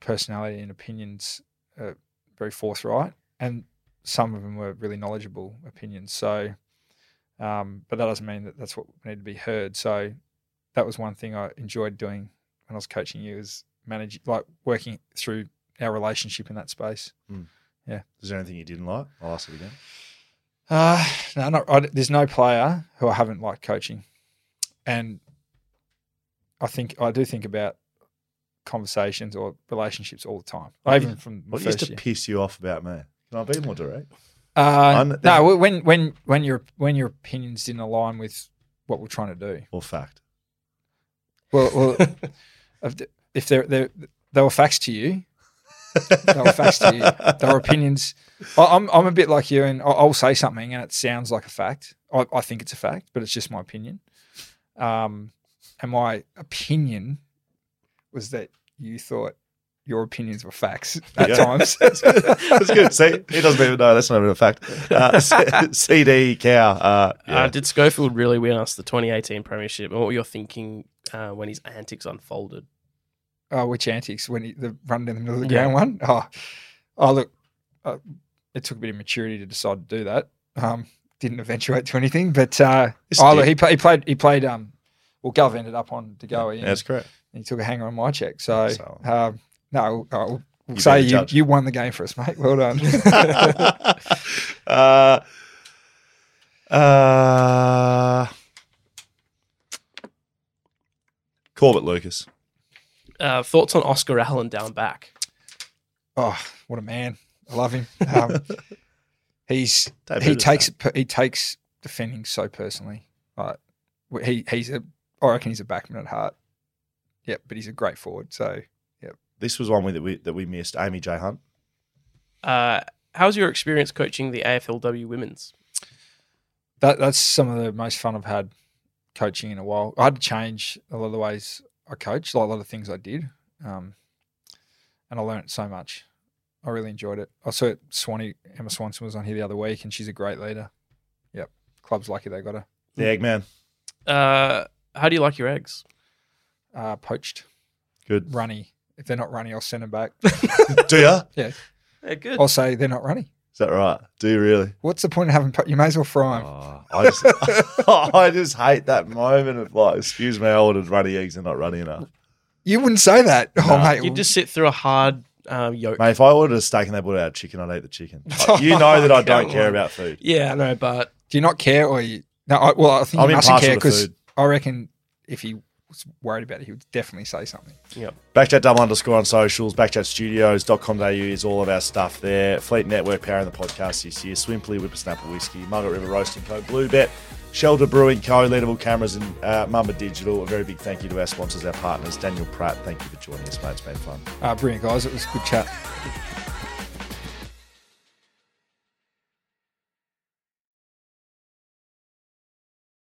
personality and opinions, uh, very forthright, and some of them were really knowledgeable opinions. So, um, but that doesn't mean that that's what needed to be heard. So, that was one thing I enjoyed doing when I was coaching you is managing, like working through our relationship in that space. Yeah. Is there anything you didn't like? I'll ask it again. Uh, no, not, I, there's no player who I haven't liked coaching, and I think I do think about conversations or relationships all the time. Even from What used to year. piss you off about me? Can I be more direct? Uh, no, when when when your when your opinions didn't align with what we're trying to do. Or fact? Well, well if they're, they're they were facts to you, they were facts to you. They were opinions. I- I'm I'm a bit like you, and I'll, I'll say something, and it sounds like a fact. I, I think it's a fact, but it's just my opinion. Um, and my opinion was that you thought your opinions were facts at Yeah. times. That's good. See, he doesn't even know. That's not even a fact. Uh, C- CD cow. Uh, yeah. Uh, did Schofield really win us the 2018 Premiership? And what were you thinking uh, when his antics unfolded? Oh, which antics? When he, the run in the middle of the Yeah. ground one? Oh, oh look, uh, it took a bit of maturity to decide to do that. Um, didn't eventuate to anything, but uh, oh, look, he, play, he played. He played. Um, well, Gov ended up on De Goey. Yeah, that's correct. he took a hanger on my check. So, So- um, no, uh, we'll, we'll You say you you won the game for us, mate. Well done. uh, uh, Corbett Lucas. Uh, thoughts on Oscar Allen down back? oh, what a man! I love him. Um, he's Don't he takes it he takes defending so personally. Like he he's a I reckon he's a backman at heart. Yep, but he's a great forward. So This was one we, that we that we missed. Amy J Hunt. Uh, how's your experience coaching the AFLW women's? that that's some of the most fun I've had coaching in a while. I had to change a lot of the ways I coach, like a lot of things I did, um, and I learned so much. I really enjoyed it. I saw Swanee Emma Swanson was on here the other week, and she's a great leader. Yep, club's lucky they got her The Eggman. Uh, how do you like your eggs? uh, poached, Good. runny. If they're not runny, I'll send them back. Do ya? yeah, Yeah, good. I'll say they're not runny. Is that right? Do you really? What's the point of having? Po- you may as well fry them. Oh, I just, I just hate that moment of like, excuse me, I ordered runny eggs and not runny enough. You wouldn't say that. Oh, No. mate. you just sit through a hard um, yolk. Mate, if I ordered a steak and they brought out chicken, I'd eat the chicken. Like, you know that I don't care about food. Yeah, I know, but do you not care, or you? No. I, well, I think I'm you mustn't impartial care to because food. I reckon if he was worried about it, he would definitely say something. yep. Backchat double underscore on socials, backchatstudios.com.au is all of our stuff there. Fleet Network powering the podcast this year. Swimply, Whippersnapper Whiskey, Margaret River Roasting Co., Bluebet, Shelter Brewing Co., Leadable Cameras, and uh, Mumba Digital. A very big thank you to our sponsors, our partners. Daniel Pratt, thank you for joining us, mate. It's been fun. Uh, brilliant, guys. It was a good chat.